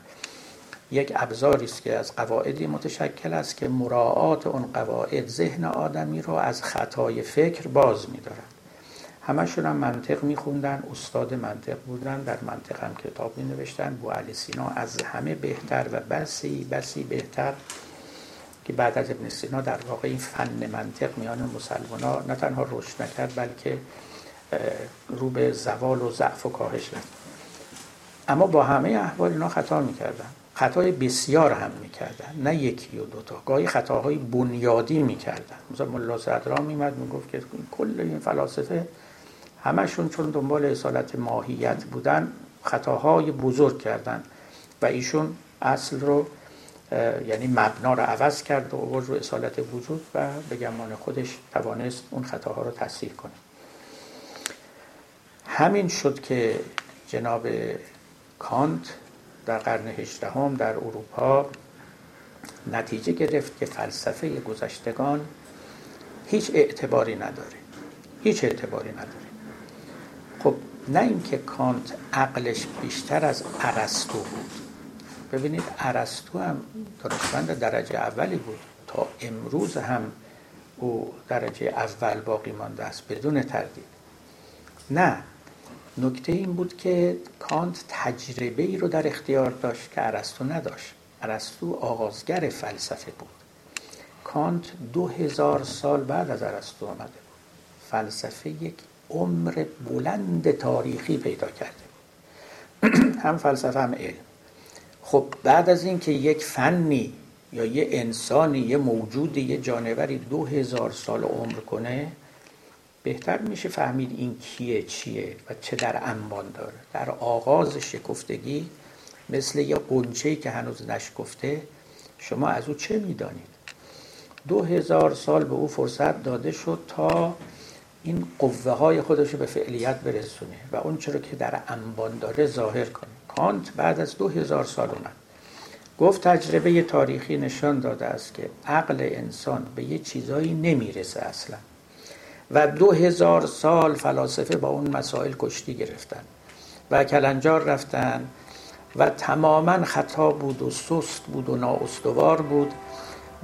Speaker 1: یک ابزاری است که از قواعدی متشکل است که مراعات اون قواعد ذهن آدمی رو از خطای فکر باز میدارن. همشون هم منطق میخوندن استاد منطق بودن در منطق هم کتاب می نوشتن بو علی سینا از همه بهتر و بسی بسی بهتر که بعد از ابن سینا در واقع این فن منطق میان مسلمان ها نه تنها رشد نکرد بلکه رو به زوال و ضعف و کاهش رفت. اما با همه احوال اینا خطا می‌کردن. خطای بسیار هم می‌کردن. نه یکی و دوتا. گاهی خطاهای بنیادی می‌کردن. مثلا ملا صدرا میمد می‌گفت که کل این فلاسفه همشون چون دنبال اصالت ماهیت بودن خطاهای بزرگ کردن و ایشون اصل رو یعنی مبنا رو عوض کرد و آورد رو اصالت وجود و به گمان خودش توانست اون خطاها رو تصحیح کنه. همین شد که جناب کانت در قرن هجدهم در اروپا نتیجه گرفت که فلسفه گذشتگان هیچ اعتباری نداره. هیچ اعتباری نداره. نه اینکه کانت عقلش بیشتر از ارسطو بود. ببینید ارسطو هم دانشمند درجه اولی بود. تا امروز هم او درجه اول باقی مانده است بدون تردید. نه نکته این بود که کانت تجربه ای رو در اختیار داشت که ارسطو نداشت. ارسطو آغازگر فلسفه بود. کانت دو هزار سال بعد از ارسطو آمده بود. فلسفه یک عمر بلند تاریخی پیدا کرده. هم فلسفه هم علم. خب بعد از اینکه یک فنی یا یه انسانی یه موجودی یه جانوری دو هزار سال عمر کنه بهتر میشه فهمید این کیه چیه و چه در انبان داره. در آغاز شکفتگی مثل یه قنچه که هنوز نشکفته شما از او چه می‌دانید؟ دو هزار سال به او فرصت داده شد تا این قوه های خودش رو به فعلیت برسونه و اون چرا که در انبان داره ظاهر کنه. کانت بعد از دو هزار سال اومد. گفت تجربه تاریخی نشان داده است که عقل انسان به یه چیزایی نمی‌رسه اصلا. و دو هزار سال فلاسفه با اون مسائل کشتی گرفتن و کلنجار رفتن و تماما خطا بود و سست بود و نااستوار بود.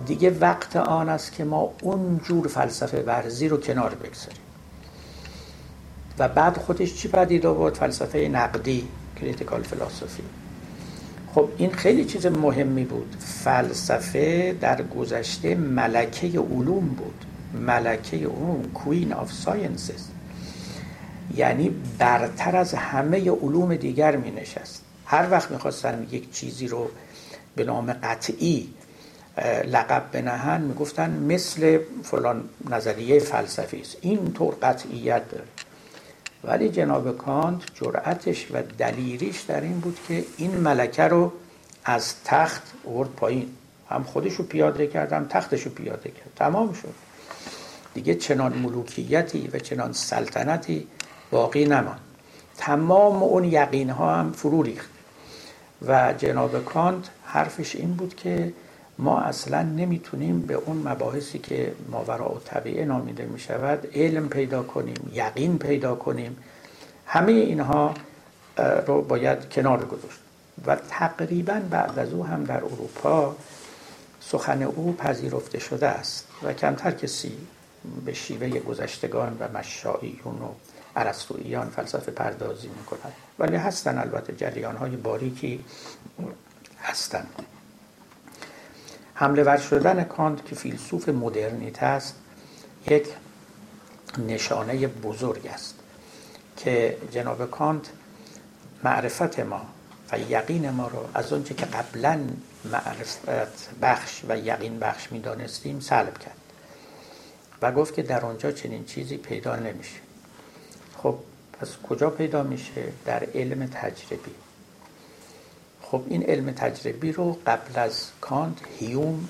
Speaker 1: دیگه وقت آن است که ما اون جور فلسفه ورزی رو کنار بگذاریم. و بعد خودش چی پدید آورد؟ فلسفه نقدی critical philosophy. خب این خیلی چیز مهمی بود. فلسفه در گذشته ملکه علوم بود. ملکه علوم queen of sciences یعنی برتر از همه علوم دیگر می نشست. هر وقت می‌خواستن یک چیزی رو به نام قطعی لقب بنهن می‌گفتن مثل فلان نظریه فلسفی است. این طور قطعیت داره. ولی جناب کانت جرأتش و دلیریش در این بود که این ملکه رو از تخت ورد پایین. هم خودش رو پیاده کرد هم تختش رو پیاده کرد. تمام شد. دیگه چنان ملوکیتی و چنان سلطنتی باقی نمان تمام اون یقین ها هم فرو ریخت. و جناب کانت حرفش این بود که ما اصلا نمی‌تونیم به اون مباحثی که ماورا و طبیعه نامیده می شود علم پیدا کنیم یقین پیدا کنیم. همه اینها رو باید کنار گذاشت. و تقریبا بعد از او هم در اروپا سخن او پذیرفته شده است و کمتر کسی به شیوه گذشتگان و مشایون و عرستویان فلسفه پردازی می‌کنن ولی هستن البته جریان های باریکی هستن. حمله ور شدن کانت که فیلسوف مدرنیت است یک نشانه بزرگ است که جناب کانت معرفت ما و یقین ما رو از اونچه که قبلا معرفت بخش و یقین بخش می‌دانستیم سلب کرد و گفت که در آنجا چنین چیزی پیدا نمیشه. خب پس کجا پیدا میشه؟ در علم تجربی. خب این علم تجربی رو قبل از کانت هیوم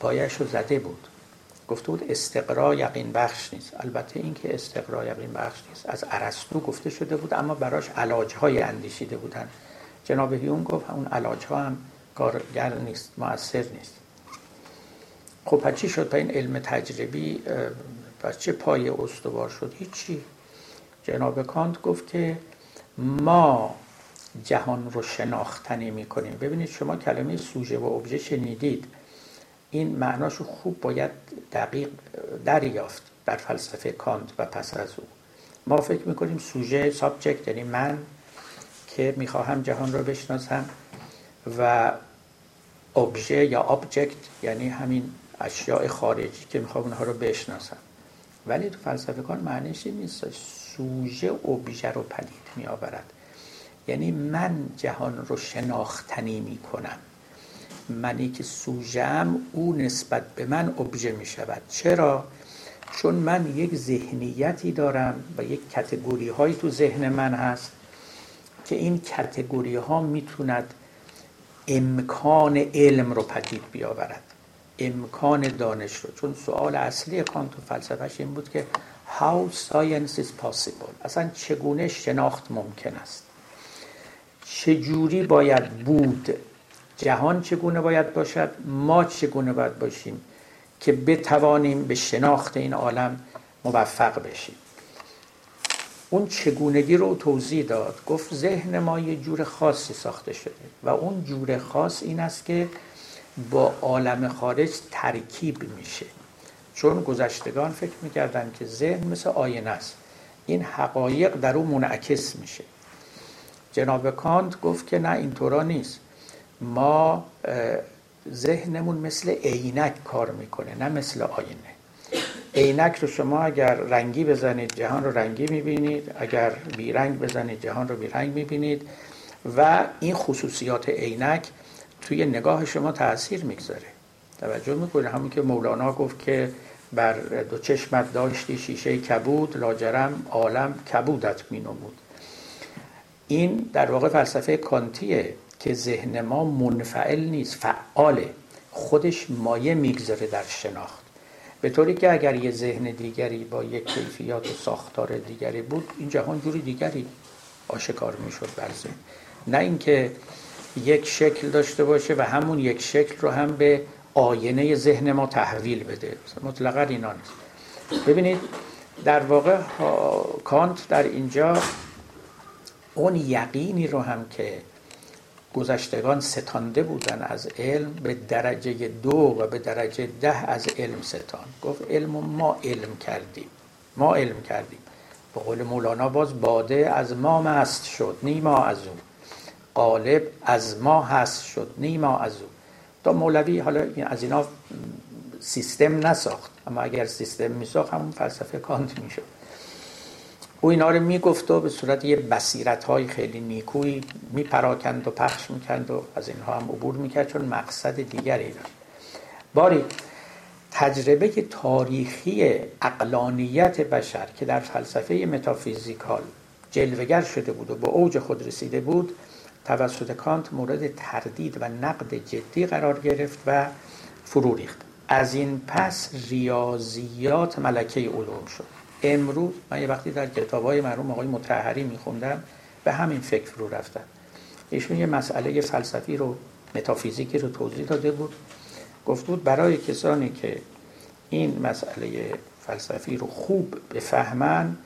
Speaker 1: پایش رو زده بود. گفته بود استقرا یقین بخش نیست. البته این که استقرا یقین بخش نیست. از ارسطو گفته شده بود اما براش علاج های اندیشیده بودن. جناب هیوم گفت اون علاج ها هم کارگر نیست مؤثر نیست. خب پس چی شد؟ این علم تجربی پس چه پای استوار شد؟ هیچی. جناب کانت گفت که ما جهان رو شناختنی می‌کنیم. ببینید شما کلمه سوژه و ابژه شنیدید. این معناش خوب باید دقیق دریافت در فلسفه کانت و پس از او. ما فکر می‌کنیم سوژه subject یعنی من که می‌خواهم جهان رو بشناسم و ابژه یا object یعنی همین اشیاء خارجی که می‌خوام اونها رو بشناسم. ولی تو فلسفه کانت معنیش این نیست. سوژه ابژه رو پدید می آورد یعنی من جهان رو شناختنی می کنم منی که سوژم او نسبت به من ابژه می شود چرا؟ چون من یک ذهنیتی دارم و یک کتگوری هایی تو ذهن من هست که این کتگوری ها می‌توند امکان علم رو پدید بیاورد. امکان دانش رو. چون سوال اصلی کانت و فلسفهش این بود که how science is possible. اصلا چگونه شناخت ممکن است؟ چجوری باید بود؟ جهان چگونه باید باشد؟ ما چگونه باید باشیم که بتوانیم به شناخت این عالم موفق بشیم؟ اون چگونگی رو توضیح داد. گفت ذهن ما یه جور خاصی ساخته شده و اون جور خاص این است که با عالم خارج ترکیب میشه. چون گذشتگان فکر می‌کردن که ذهن مثل آینه است. این حقایق در اون منعکس میشه. جناب کانت گفت که نه اینطورا نیست. ما ذهنمون مثل عینک کار می‌کنه نه مثل آینه. عینک رو شما اگر رنگی بزنید جهان رو رنگی می‌بینید. اگر بیرنگ بزنید جهان رو بیرنگ می‌بینید. و این خصوصیات عینک توی نگاه شما تاثیر می‌گذاره. توجه می‌کنه همون که مولانا گفت که بر دو چشمت داشتی شیشه کبود لاجرم عالم کبودت مینمود. این در واقع فلسفه کانتیه که ذهن ما منفعل نیست فعاله. خودش مایه می‌گذاره در شناخت. به طوری که اگر یه ذهن دیگری با یک کیفیات و ساختار دیگری بود این جهان جوری دیگری آشکار می‌شد بر ذهن. نه اینکه یک شکل داشته باشه و همون یک شکل رو هم به آینه ذهن ما تحویل بده. مطلقا اینا نیست. ببینید در واقع کانت در اینجا اون یقینی رو هم که گذشتگان ستانده بودن از علم به درجه دو و به درجه ده از علم ستان. گفت علم ما علم کردیم. ما علم کردیم. به قول مولانا باز باده از ما مست شد نیما از او. قالب از ما هست شد نیما از او. تا مولوی حالا از اینا سیستم نساخت. اما اگر سیستم میساخت همون فلسفه کانت می‌شد. او اینا رو می‌گفت و به صورت یه بصیرت های خیلی نیکویی میپراکند و پخش می‌کند و از اینها هم عبور می‌کرد چون مقصد دیگری داشت باری تجربه تاریخی عقلانیت بشر که در فلسفه metaphysical جلوه‌گر شده بود و به اوج خود رسیده بود توسط کانت مورد تردید و نقد جدی قرار گرفت و فرو ریخت. از این پس ریاضیات ملکه علوم شد. امروز من یه وقتی در کتاب های مرحوم آقای متحری میخوندم به همین فکر فرو رفتم. ایشون یه مسئله فلسفی رو متافیزیکی رو توضیح داده بود. گفت بود برای کسانی که این مسئله فلسفی رو خوب بفهمن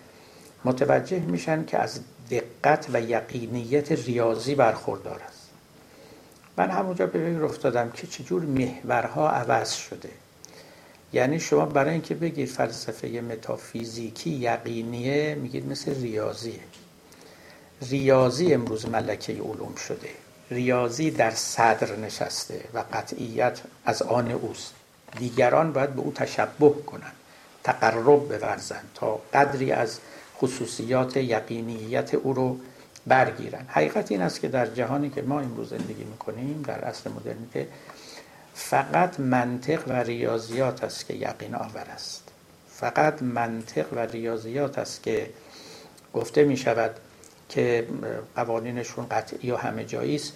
Speaker 1: متوجه میشن که از دقت و یقینیت ریاضی برخوردار است. من همونجا به فکر افتادم که چجور محورها عوض شده. یعنی شما برای اینکه بگید فلسفه متافیزیکی یقینیه میگید مثل ریاضیه. ریاضی امروز ملکه علوم شده. ریاضی در صدر نشسته و قطعیت از آن اوست. دیگران باید به او تشبه کنند تقرب بورزند تا قدری از خصوصیات یقینیت او رو برگیرن حقیقت این است که در جهانی که ما امروز زندگی می‌کنیم در اصل مدرنیته فقط منطق و ریاضیات است که یقین آور است. فقط منطق و ریاضیات است که گفته می شود که قوانینشون قطعی و همه جایی است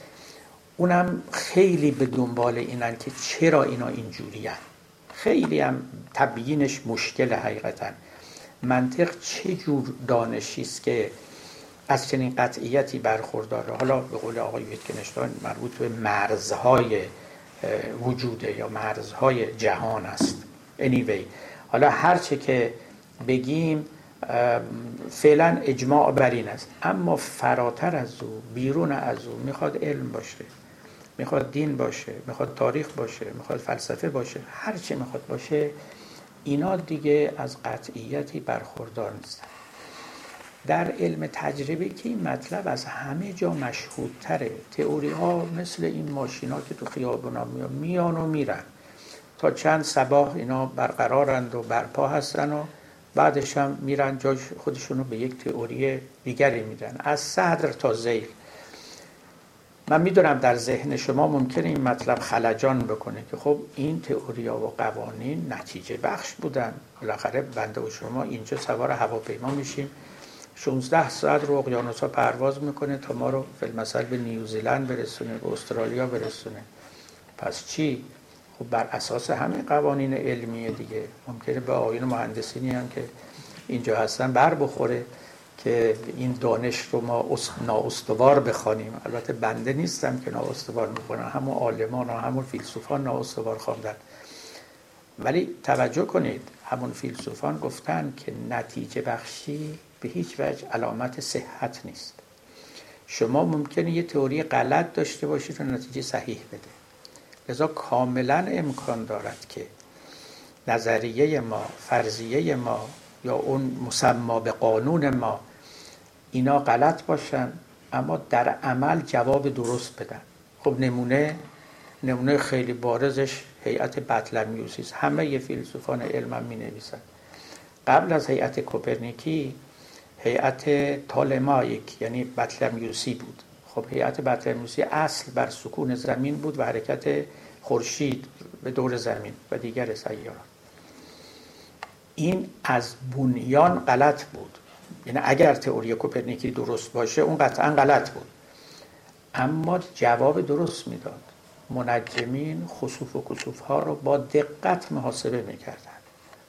Speaker 1: اونم خیلی به دنبال اینن که چرا اینا اینجوری خیلی هم تبیینش مشکل حقیقتا. منطق چه جور دانشی است که از چنین قطعیتی برخورداره؟ حالا به قول آقای ویتکنشتاین مربوط به مرزهای وجوده یا مرزهای جهان است. Anyway حالا هرچه که بگیم فعلا اجماع بر این است. اما فراتر از او بیرون از او می‌خواد علم باشه می‌خواد دین باشه می‌خواد تاریخ باشه می‌خواد فلسفه باشه هر چه می‌خواد باشه اینا دیگه از قطعیتی برخوردار نیستن. در علم تجربه که این مطلب از همه جا مشهودتره. تئوری ها مثل این ماشین ها که تو خیابونا میان میان و میرن. تا چند سباه اینا برقرارند و برپا هستن و بعدش هم میرن جاش خودشونو به یک تئوری دیگری میدن. از صدر تا زیر من می‌دونم در ذهن شما ممکنه این مطلب خلجان بکنه که خب این تئوریا و قوانین نتیجه بخش بودن. بالاخره بنده و شما اینجا سوار هواپیما میشیم. 16 ساعت رو اقیانوس ها پرواز می‌کنه تا ما رو فیلمسل به نیوزیلند برسونه به استرالیا برسونه. پس چی؟ خب بر اساس همه قوانین علمیه دیگه. ممکنه به آیون مهندسینی هم که اینجا هستن بر بخوره که این دانش رو ما نااستوار بخوانیم. البته بنده نیستم که نااستوار می‌کنم همون عالمان و همون فیلسوفان نااستوار خواندن. ولی توجه کنید همون فیلسوفان گفتن که نتیجه بخشی به هیچ وجه علامت صحت نیست. شما ممکنه یه تئوری غلط داشته باشید و نتیجه صحیح بده. لذا کاملا امکان دارد که نظریه ما فرضیه ما یا اون مسما به قانون ما اینا غلط باشن اما در عمل جواب درست بدن. خب نمونه نمونه خیلی بارزش هیئت بطلمیوسی است همه ی فیلسوفان علم می نویسن قبل از هیئت کوپرنیکی هیئت تالمایک یعنی بطلمیوسی بود. خب هیئت بطلمیوسی اصل بر سکون زمین بود و حرکت خورشید به دور زمین و دیگر سیارات. این از بنیان غلط بود. یعنی اگر تئوری کوپرنیکی درست باشه اون قطعا غلط بود. اما جواب درست می‌داد. منجمین خصوف و کسوف ها رو با دقت محاسبه می‌کردن.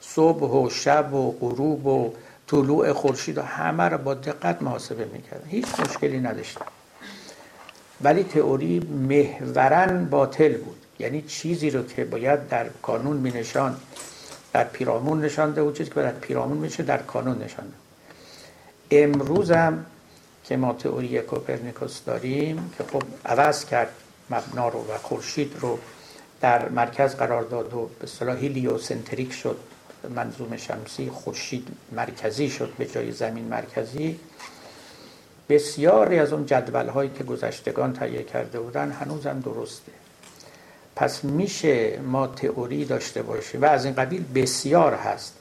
Speaker 1: صبح و شب و غروب و طلوع خورشید و همه رو با دقت محاسبه می‌کردن. هیچ مشکلی نداشتن. ولی تئوری محورن باطل بود. یعنی چیزی رو که باید در کانون می نشان در پیرامون نشانده و چیزی که در پیرامون میشه در کانون نشانده امروز هم که ما تئوری کوپرنیکوس داریم که خب عوض کرد مبنا رو و خورشید رو در مرکز قرار داد و به اصطلاح هیلیوسنتریک شد. منظوم شمسی خورشید مرکزی شد به جای زمین مرکزی. بسیاری از اون جدول هایی که گذشتگان تهیه کرده بودن هنوزم درسته. پس میشه ما تئوری داشته باشیم و از این قبیل بسیار هست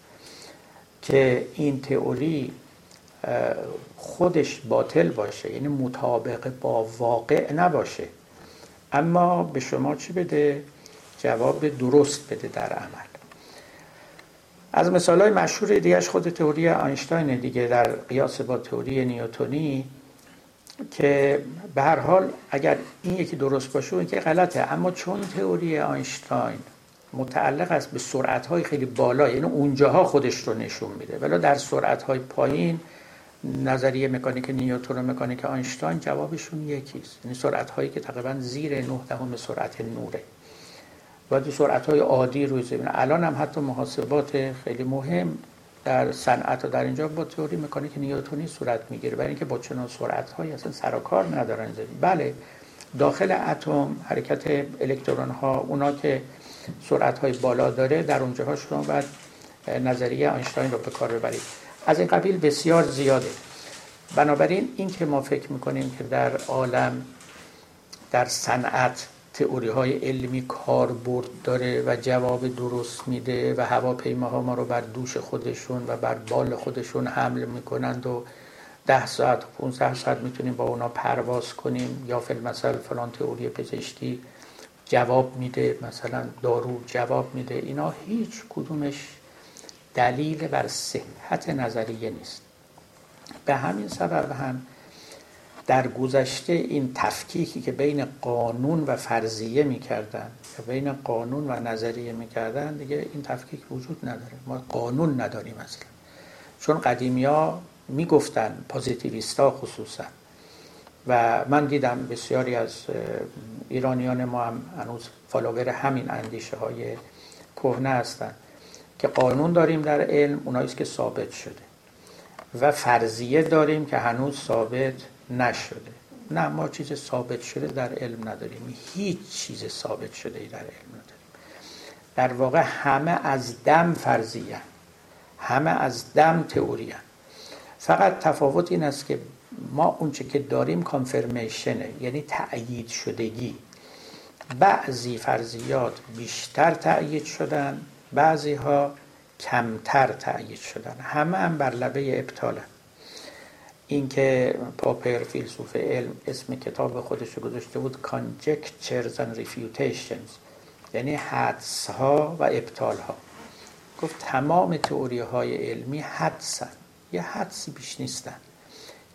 Speaker 1: که این تئوری خودش باطل باشه یعنی مطابق با واقع نباشه. اما به شما چی بده؟ جواب درست بده در عمل. از مثال های مشهور دیگرش خود تئوری آینشتاین دیگه در قیاس با تئوری نیوتونی که به هر حال اگر این یکی درست باشه این که غلطه. اما چون تئوری آینشتاین متعلق است به سرعت های خیلی بالا یعنی اونجاها خودش رو نشون میده ولی در سرعت های پایین نظریه مکانیک نیوتن و مکانیک آینشتاین جوابشون یکیست. یعنی سرعت هایی که تقریبا زیر 9 دهم سرعت نوره. و دو سرعت های عادی روی زمین. الان هم حتی محاسبات خیلی مهم در صنعت و در اینجا با تئوری مکانیک نیوتونی صورت می‌گیره. برای اینکه با چنان سرعت های اصلا سر و کار ندارن زمین. بله داخل اتم حرکت الکترون ها اونا که سرعت های بالا داره در اونجاها شما باید نظریه آینشتاین رو به کار ببرید. از این قبیل بسیار زیاده. بنابراین این که ما فکر می‌کنیم که در عالم در صنعت تئوری های علمی کاربرد داره و جواب درست میده و هواپیماها ما رو بر دوش خودشون و بر بال خودشون حمل می‌کنند و ده ساعت و 15 ساعت می‌تونیم با اونا پرواز کنیم. یا فیلم مثلا فلان تئوری پزشکی جواب میده مثلا دارو جواب میده. اینا هیچ کدومش دلیل بر صحت نظریه نیست. به همین سبب هم در گذشته این تفکیکی که بین قانون و فرضیه می‌کردن یا بین قانون و نظریه می‌کردن دیگه این تفکیک وجود نداره. ما قانون نداریم اصلا. چون قدیمی ها می‌گفتن پازیتیویستا خصوصا. و من دیدم بسیاری از ایرانیان ما هم هنوز فالوور همین اندیشه های کهنه هستند که قانون داریم در علم اوناییست که ثابت شده. و فرضیه داریم که هنوز ثابت نشده. نه ما چیز ثابت شده در علم نداریم. هیچ چیز ثابت شده در علم نداریم. در واقع همه از دم فرضیه همه از دم تئوری فقط تفاوت این است که ما اونچه که داریم کانفرمیشنه یعنی تأیید شدگی. بعضی فرضیات بیشتر تأیید شدن بعضی ها کمتر تأیید شدن. همه هم بر لبه ابطالن اینکه پاپر فیلسوف علم اسم کتاب خودش رو گذاشته بود Conjectures and Refutations یعنی حدس ها و ابطال ها گفت تمام تئوری های علمی حدسن یه حدسی بیش نیستن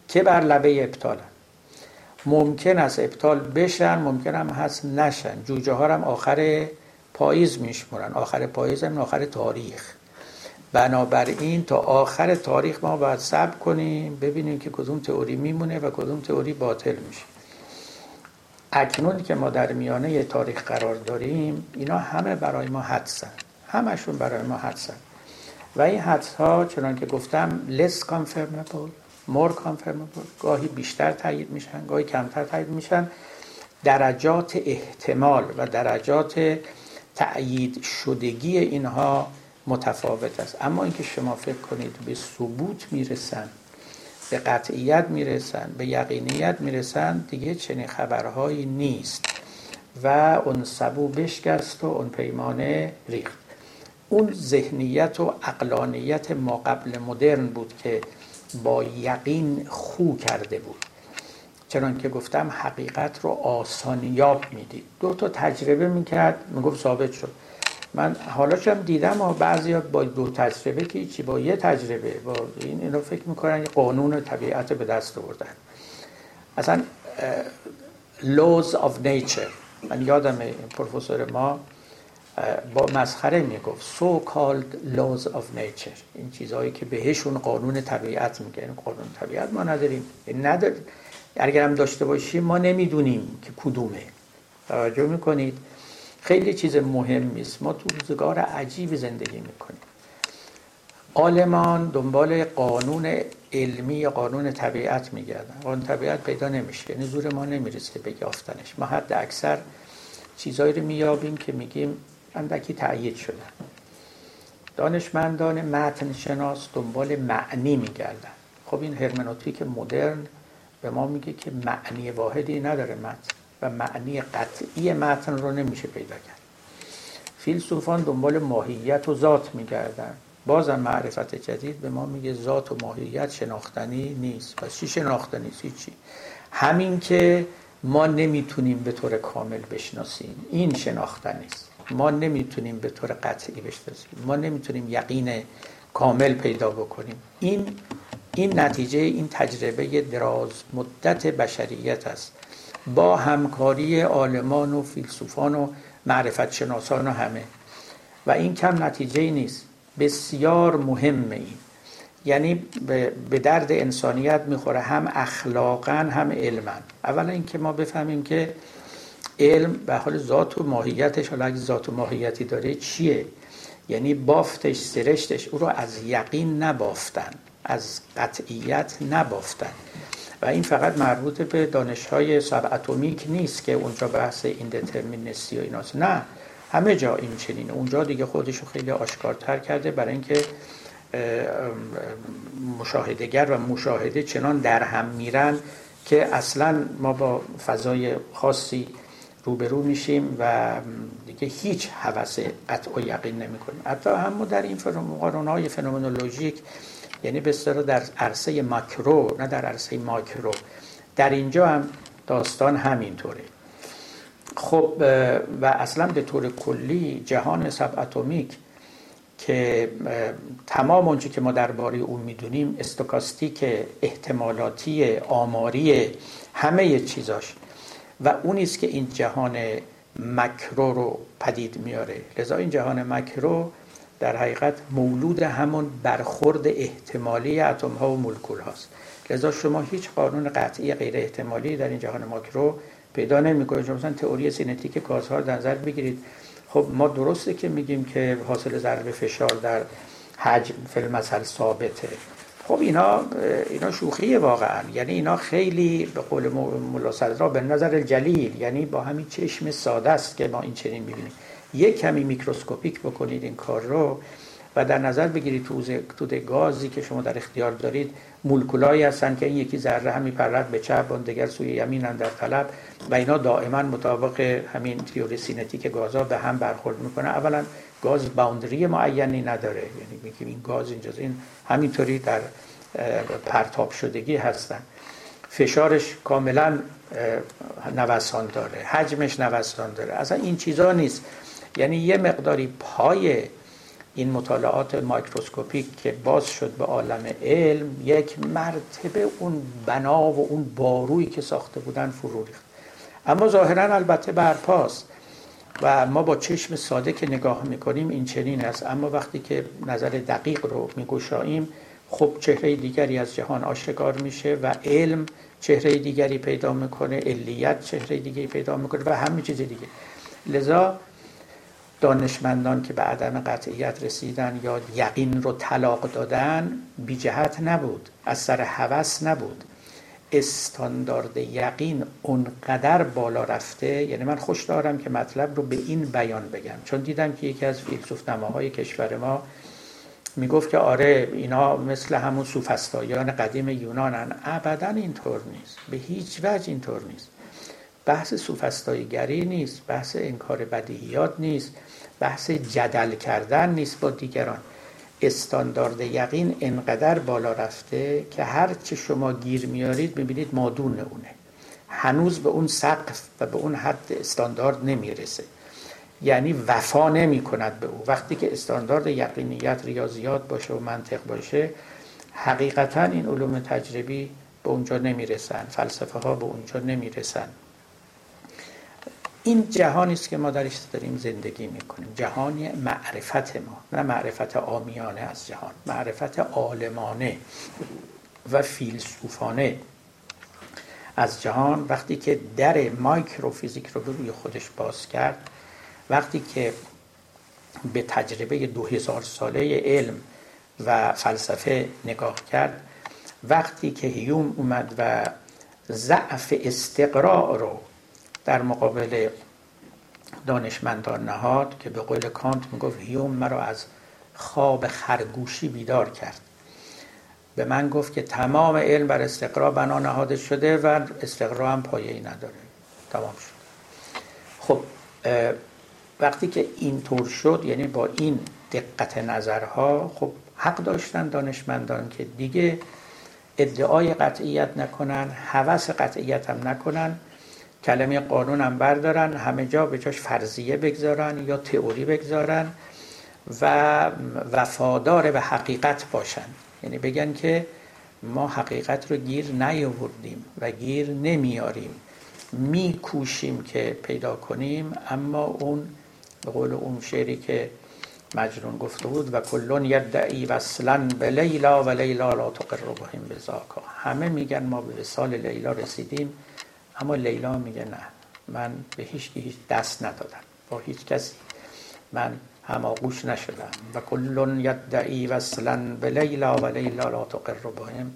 Speaker 1: که بر لبه ابطالن. ممکن است ابطال بشن ممکن هم هست نشن. جوجه ها هم آخر پاییز میشمرن آخر پاییز هم آخر تاریخ. بنابراین تا آخر تاریخ ما باید صبر کنیم ببینیم که کدوم تئوری میمونه و کدوم تئوری باطل میشه. اکنون که ما در میانه تاریخ قرار داریم اینا همه برای ما حدسن. همشون برای ما حدسن. و این حدس ها چنان که گفتم less confirmable more confirmable گاهی بیشتر تایید میشن گاهی کمتر تایید میشن. درجات احتمال و درجات تأیید شدگی اینها متفاوت است. اما اینکه شما فکر کنید به ثبوت می‌رسن به قطعیت می‌رسن به یقینیت می‌رسن دیگه چنین خبرهایی نیست. و اون سبو بشکست و اون پیمانه ریخت. اون ذهنیت و اقلانیت ما قبل مدرن بود که با یقین خو کرده بود. چنان که گفتم حقیقت رو آسانیاب می‌دید. دو تا تجربه می‌کرد می‌گفت ثابت شد. من حالا هم دیدم و بعضی با دو تجربه که چی با یه تجربه با این اینو فکر می‌کنن قانون طبیعت به دست آوردن. اصلا laws of nature. من یادم پروفسور ما با مسخره می‌گفت so called laws of nature. این چیزهایی که بهشون قانون طبیعت میگن قانون طبیعت ما نداریم. نداریم اگر هم داشته باشیم ما نمی‌دونیم که کدومه. توجه می‌کنید؟ خیلی چیز مهمی است ما تو روزگار عجیب زندگی می‌کنیم. آلمان دنبال قانون علمی یا قانون طبیعت میگردن. قانون طبیعت پیدا نمیشه. یعنی زور ما نمی‌رسه به یافتنش ما حد اکثر چیزایی رو میابیم که میگیم اندکی تأیید شدن دانشمندان متن شناس دنبال معنی میگردن. خب این هرمنوتیک مدرن به ما میگه که معنی واحدی نداره متن. معنی قطعی متن رو نمیشه پیدا کرد. فیلسوفان دنبال ماهیت و ذات میگردن. بازم معرفت جدید به ما میگه ذات و ماهیت شناختنی نیست. پس چی شناختنی چی همین که ما نمی‌تونیم به طور کامل بشناسیم. این شناختنی است ما نمی‌تونیم به طور قطعی بشناسیم. ما نمی‌تونیم یقین کامل پیدا بکنیم. این این نتیجه این تجربه دراز مدت بشریت است. با همکاری عالمان و فیلسوفان و معرفت شناسان و همه. و این کم نتیجه نیست. بسیار مهمه این. یعنی به درد انسانیت می‌خوره. هم اخلاقا هم علما. اولا اینکه ما بفهمیم که علم به حال ذات و ماهیتش حالا اگه ذات و ماهیتی داره چیه؟ یعنی بافتش سرشتش او رو از یقین نبافتن. از قطعیت نبافتن. و این فقط مربوط به دانش های سب اتمیک نیست که اونجا بحث این دترمینستی و ایناست. نه همه جا این چنینه. اونجا دیگه خودش رو خیلی آشکارتر کرده برای اینکه مشاهدهگر و مشاهده چنان در هم میرن که اصلا ما با فضای خاصی روبرو میشیم و دیگه هیچ حوث قطع و یقین نمی کنیم حتی هم در این قانون های فنومنولوژیک یعنی به در عرصه ماکرو نه در عرصه ماکرو. در اینجا هم داستان همینطوره. خب و اصلا به طور کلی جهان سب اتمیک که تمام اونچه که ما درباره اون می‌دونیم استوکاستیک احتمالاتی آماری همه چیزاش. و اونی است که این جهان مکرو رو پدید میاره لذا این جهان مکرو در حقیقت مولود همون برخورد احتمالی اتم ها و مولکول هاست. لذا شما هیچ قانون قطعی غیر احتمالی در این جهان ماکرو پیدا نمی‌کنید. شما مثلا تئوری سینتیک گازها رو در نظر بگیرید. خب ما درسته که میگیم که حاصل ضرب فشار در حجم فیلم مثل ثابته. خب اینا اینا شوخیه واقعا. یعنی اینا خیلی به قول مولا صدرا به نظر جلیل. یعنی با همین چشم ساده است که ما این چنین می‌بینیم. یک کمی microscopic بکنید این کار رو و در نظر بگیرید تو گازی که شما در اختیار دارید مولکولایی هستن که این یکی ذره هم میپرد به چپ وان دگر سوی یمین در طلب و اینا دائما مطابق همین تئوری سینتیک گازها به هم برخورد می‌کنه. اولا گاز boundary معینی نداره. یعنی میگیم این گاز اینجا این همینطوری در پرتاب شدگی هستن. فشارش کاملا نوسان داره. حجمش نوسان داره. اصلا این چیزا نیست. یعنی یه مقداری پای این مطالعات مایکروسکوپیک که باز شد به عالم علم یک مرتبه اون بنا و اون بارویی که ساخته بودن فرو ریخت. اما ظاهرا البته برپاست و ما با چشم ساده که نگاه می‌کنیم این چنین است. اما وقتی که نظر دقیق رو میگشاییم خب چهره دیگری از جهان آشکار میشه و علم چهره دیگری پیدا می‌کنه علیت چهره دیگری پیدا می‌کنه و همه چیز دیگه. لذا دانشمندان که به عدم قطعیت رسیدن یا یقین رو طلاق دادن بی جهت نبود از سر هوس نبود. استاندارد یقین اونقدر بالا رفته یعنی من خوش دارم که مطلب رو به این بیان بگم. چون دیدم که یکی از فیلسوف نماهای کشور ما می‌گفت که آره اینا مثل همون سوفستایان قدیم یونانن. ابدا اینطور نیست. به هیچ وجه اینطور نیست. بحث سوفستاییگری نیست. بحث انکار بدیهیات نیست. بحث جدل کردن نیست با دیگران. استاندارد یقین انقدر بالا رفته که هر چه شما گیر میارید ببینید مادون اونه. هنوز به اون سقف و به اون حد استاندارد نمی‌رسه. یعنی وفا نمی کند به او. وقتی که استاندارد یقینیت ریاضیات باشه و منطق باشه حقیقتا این علوم تجربی به اونجا نمی‌رسن. فلسفه ها به اونجا نمی‌رسن. این جهانی است که ما درش داریم زندگی می‌کنیم. جهانی معرفت ما نه معرفت آمیانه از جهان معرفت عالمانه و فیلسوفانه از جهان. وقتی که در مایکروفیزیک رو روی خودش باز کرد وقتی که به تجربه دو هزار ساله علم و فلسفه نگاه کرد وقتی که هیوم اومد و ضعف استقراء رو در مقابل دانشمندان نهاد که به قول کانت می‌گفت هیوم مرا از خواب خرگوشی بیدار کرد. به من گفت که تمام علم بر استقرا بنا نهاده شده و استقرا هم پایه ای نداره. تمام شد. خب وقتی که اینطور شد یعنی با این دقت نظرها خب حق داشتن دانشمندان که دیگه ادعای قطعیت نکنن حوث قطعیت هم نکنن. کلمه قانون هم بردارن همه جا به جاش فرضیه بگذارن یا تئوری بگذارن و وفادار به حقیقت باشن. یعنی بگن که ما حقیقت رو گیر نیاوردیم و گیر نمیاریم. میکوشیم که پیدا کنیم اما اون به قول اون شعری که مجنون گفته بود و کلون یدعی وصلا به لیلا و لیلا لا تقربهم بزاکا. همه میگن ما به وصال لیلا رسیدیم. اما لیلا میگه نه. من به هیچ هیچ دست ندادم. با هیچ کسی. من هماغوش نشدم. و کلون یدعی وصلا به لیلا و لیلا لا تقربهم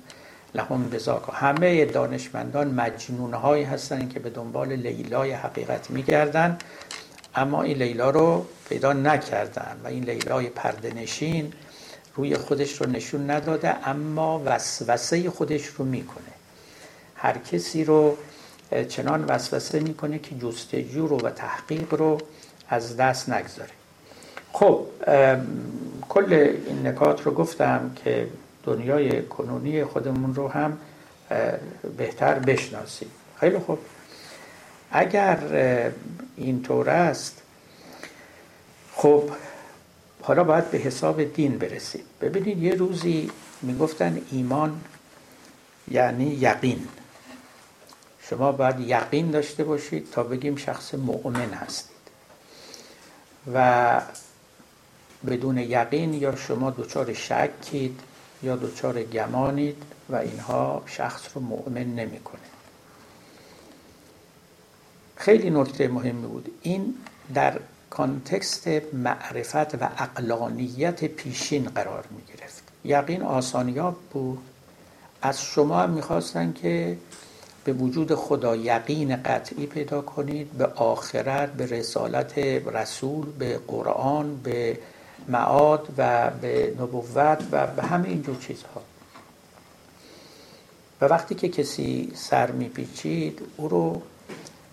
Speaker 1: لهم بزاکا همه دانشمندان مجنون هایی هستن که به دنبال لیلای حقیقت میگردن. اما این لیلا رو پیدا نکردن و این لیلای پردنشین روی خودش رو نشون نداده اما وسوسه خودش رو می‌کنه. هر کسی رو چنان وسوسه می‌کنه که جستجو رو و تحقیق رو از دست نگذاره. خب کل این نکات رو گفتم که دنیای کنونی خودمون رو هم بهتر بشناسیم. خیلی خوب. اگر اینطور است خب حالا باید به حساب دین برسیم. ببینید یه روزی می‌گفتن ایمان یعنی یقین. شما باید یقین داشته باشید تا بگیم شخص مؤمن هستید. و بدون یقین یا شما دچار شکید یا دچار گمانید و اینها شخص رو مؤمن نمی‌کنه خیلی نکته مهمی بود. این در کانتکست معرفت و اقلانیت پیشین قرار می گرفت یقین آسانیاب بود. از شما هم می‌خواستن که به وجود خدا یقین قطعی پیدا کنید به آخرت به رسالت رسول به قرآن به معاد و به نبوت و به همه اینجور چیزها. و وقتی که کسی سر میپیچید او رو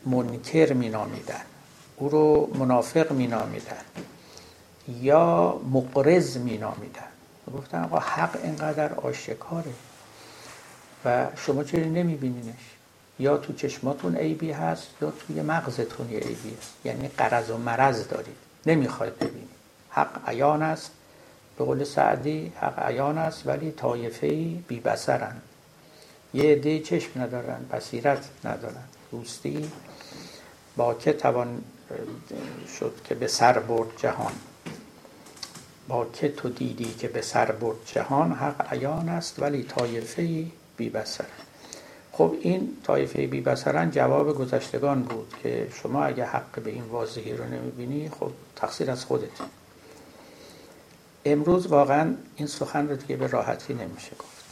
Speaker 1: منکر مینامیدن او رو منافق مینامیدن یا مقرز مینامیدن. گفتن آقا حق اینقدر آشکاره و شما چرا نمیبینینش؟ یا تو چشماتون عیبی هست یا توی مغزتون یه عیبی هست. یعنی قرض و مرض دارید. نمی‌خواید ببینید. حق عیان است. به قول سعدی حق عیان است ولی طایفه بی بسرن یه عده چشم ندارن بصیرت ندارن. دوستی با که توان شد که به سر برد جهان. با که تو دیدی که به سر برد جهان حق عیان است ولی طایفه بی بسرن خب این طایفه بی بسرن جواب گذشتگان بود که شما اگه حق به این واضحی رو نمی‌بینی خب تقصیر از خودت. امروز واقعا این سخن رو دیگه به راحتی نمیشه گفت.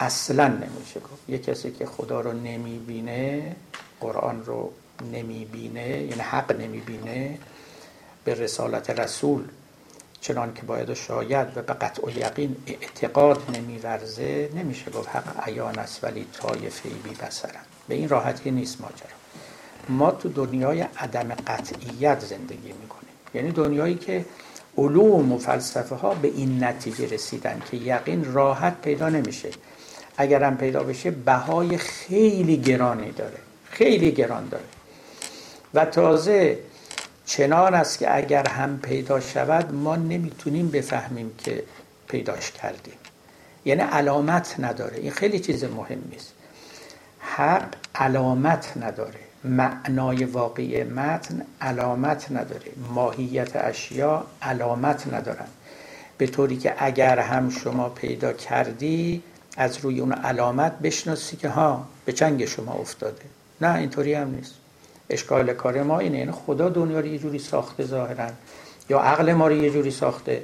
Speaker 1: اصلا نمیشه گفت. یه کسی که خدا رو نمی‌بینه قرآن رو نمی‌بینه یعنی حق نمی‌بینه به رسالت رسول چنان که باید و شاید و به قطع و یقین اعتقاد نمیورزه نمیشه گفت حق عیان است ولی طایفه بی بسرن به این راحتی نیست ماجرا. ما تو دنیای عدم قطعیت زندگی می‌کنیم. یعنی دنیایی که علوم و فلسفه ها به این نتیجه رسیدن که یقین راحت پیدا نمیشه. اگرم پیدا بشه بهای خیلی گرانی داره. خیلی گران داره. و تازه چنان است که اگر هم پیدا شود ما نمی‌تونیم بفهمیم که پیداش کردیم. یعنی علامت نداره. این خیلی چیز مهمی است حق علامت نداره. معنای واقعی متن علامت نداره. ماهیت اشیا علامت ندارن. به طوری که اگر هم شما پیدا کردی از روی اون علامت بشناسی که ها به چنگ شما افتاده. نه اینطوری هم نیست. اشکال کار ما اینه. یعنی خدا دنیا رو یه جوری ساخته ظاهرا. یا عقل ما رو یه جوری ساخته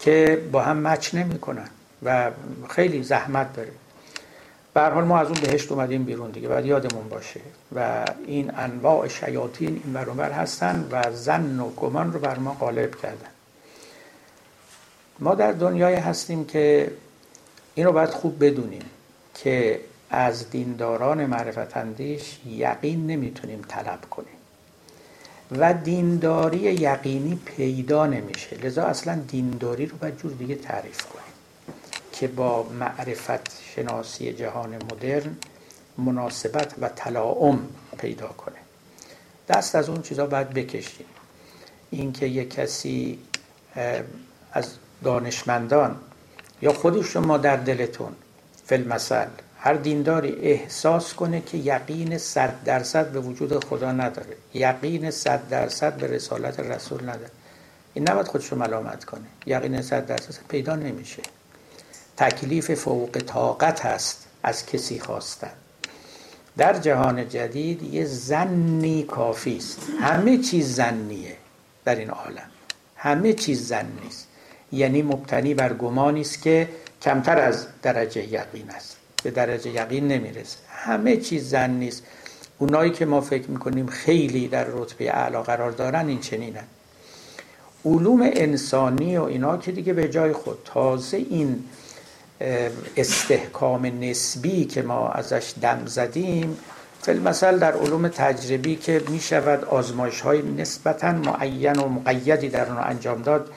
Speaker 1: که با هم مچ نمی‌کنن و خیلی زحمت داره. به حال ما از اون بهشت اومدیم بیرون دیگه. باید یادمون باشه. و این انواع شیاطین این برابر هستن و زن و گمان رو بر ما غالب کردن. ما در دنیای هستیم که این رو باید خوب بدونیم که از دینداران معرفت اندیش یقین نمی‌تونیم طلب کنیم. و دینداری یقینی پیدا نمیشه. لذا اصلا دینداری رو باید جور دیگه تعریف کنیم که با معرفت شناسی جهان مدرن مناسبت و تلاعم پیدا کنه. دست از اون چیزا باید بکشیم. اینکه یک کسی از دانشمندان یا خود شما در دلتون فیلمسل هر دینداری احساس کنه که یقین صد درصد به وجود خدا نداره. یقین صد درصد به رسالت رسول نداره. این نباید خودشو ملامت کنه. یقین صد درصد پیدا نمیشه. تکلیف فوق طاقت هست از کسی خواستن. در جهان جدید یه زنی کافی است. همه چیز زنیه در این عالم. همه چیز زن نیست. یعنی مبتنی بر گمانی است که کمتر از درجه یقین است. به درجه یقین نمی‌رسه. همه چیز زن نیست. اونایی که ما فکر می‌کنیم خیلی در رتبه اعلا قرار دارن این چنینن. علوم انسانی و اینا که دیگه به جای خود. تازه این استحکام نسبی که ما ازش دم زدیم مثل در علوم تجربی که می شود آزمایش های نسبتا معین و مقیدی در اون انجام داد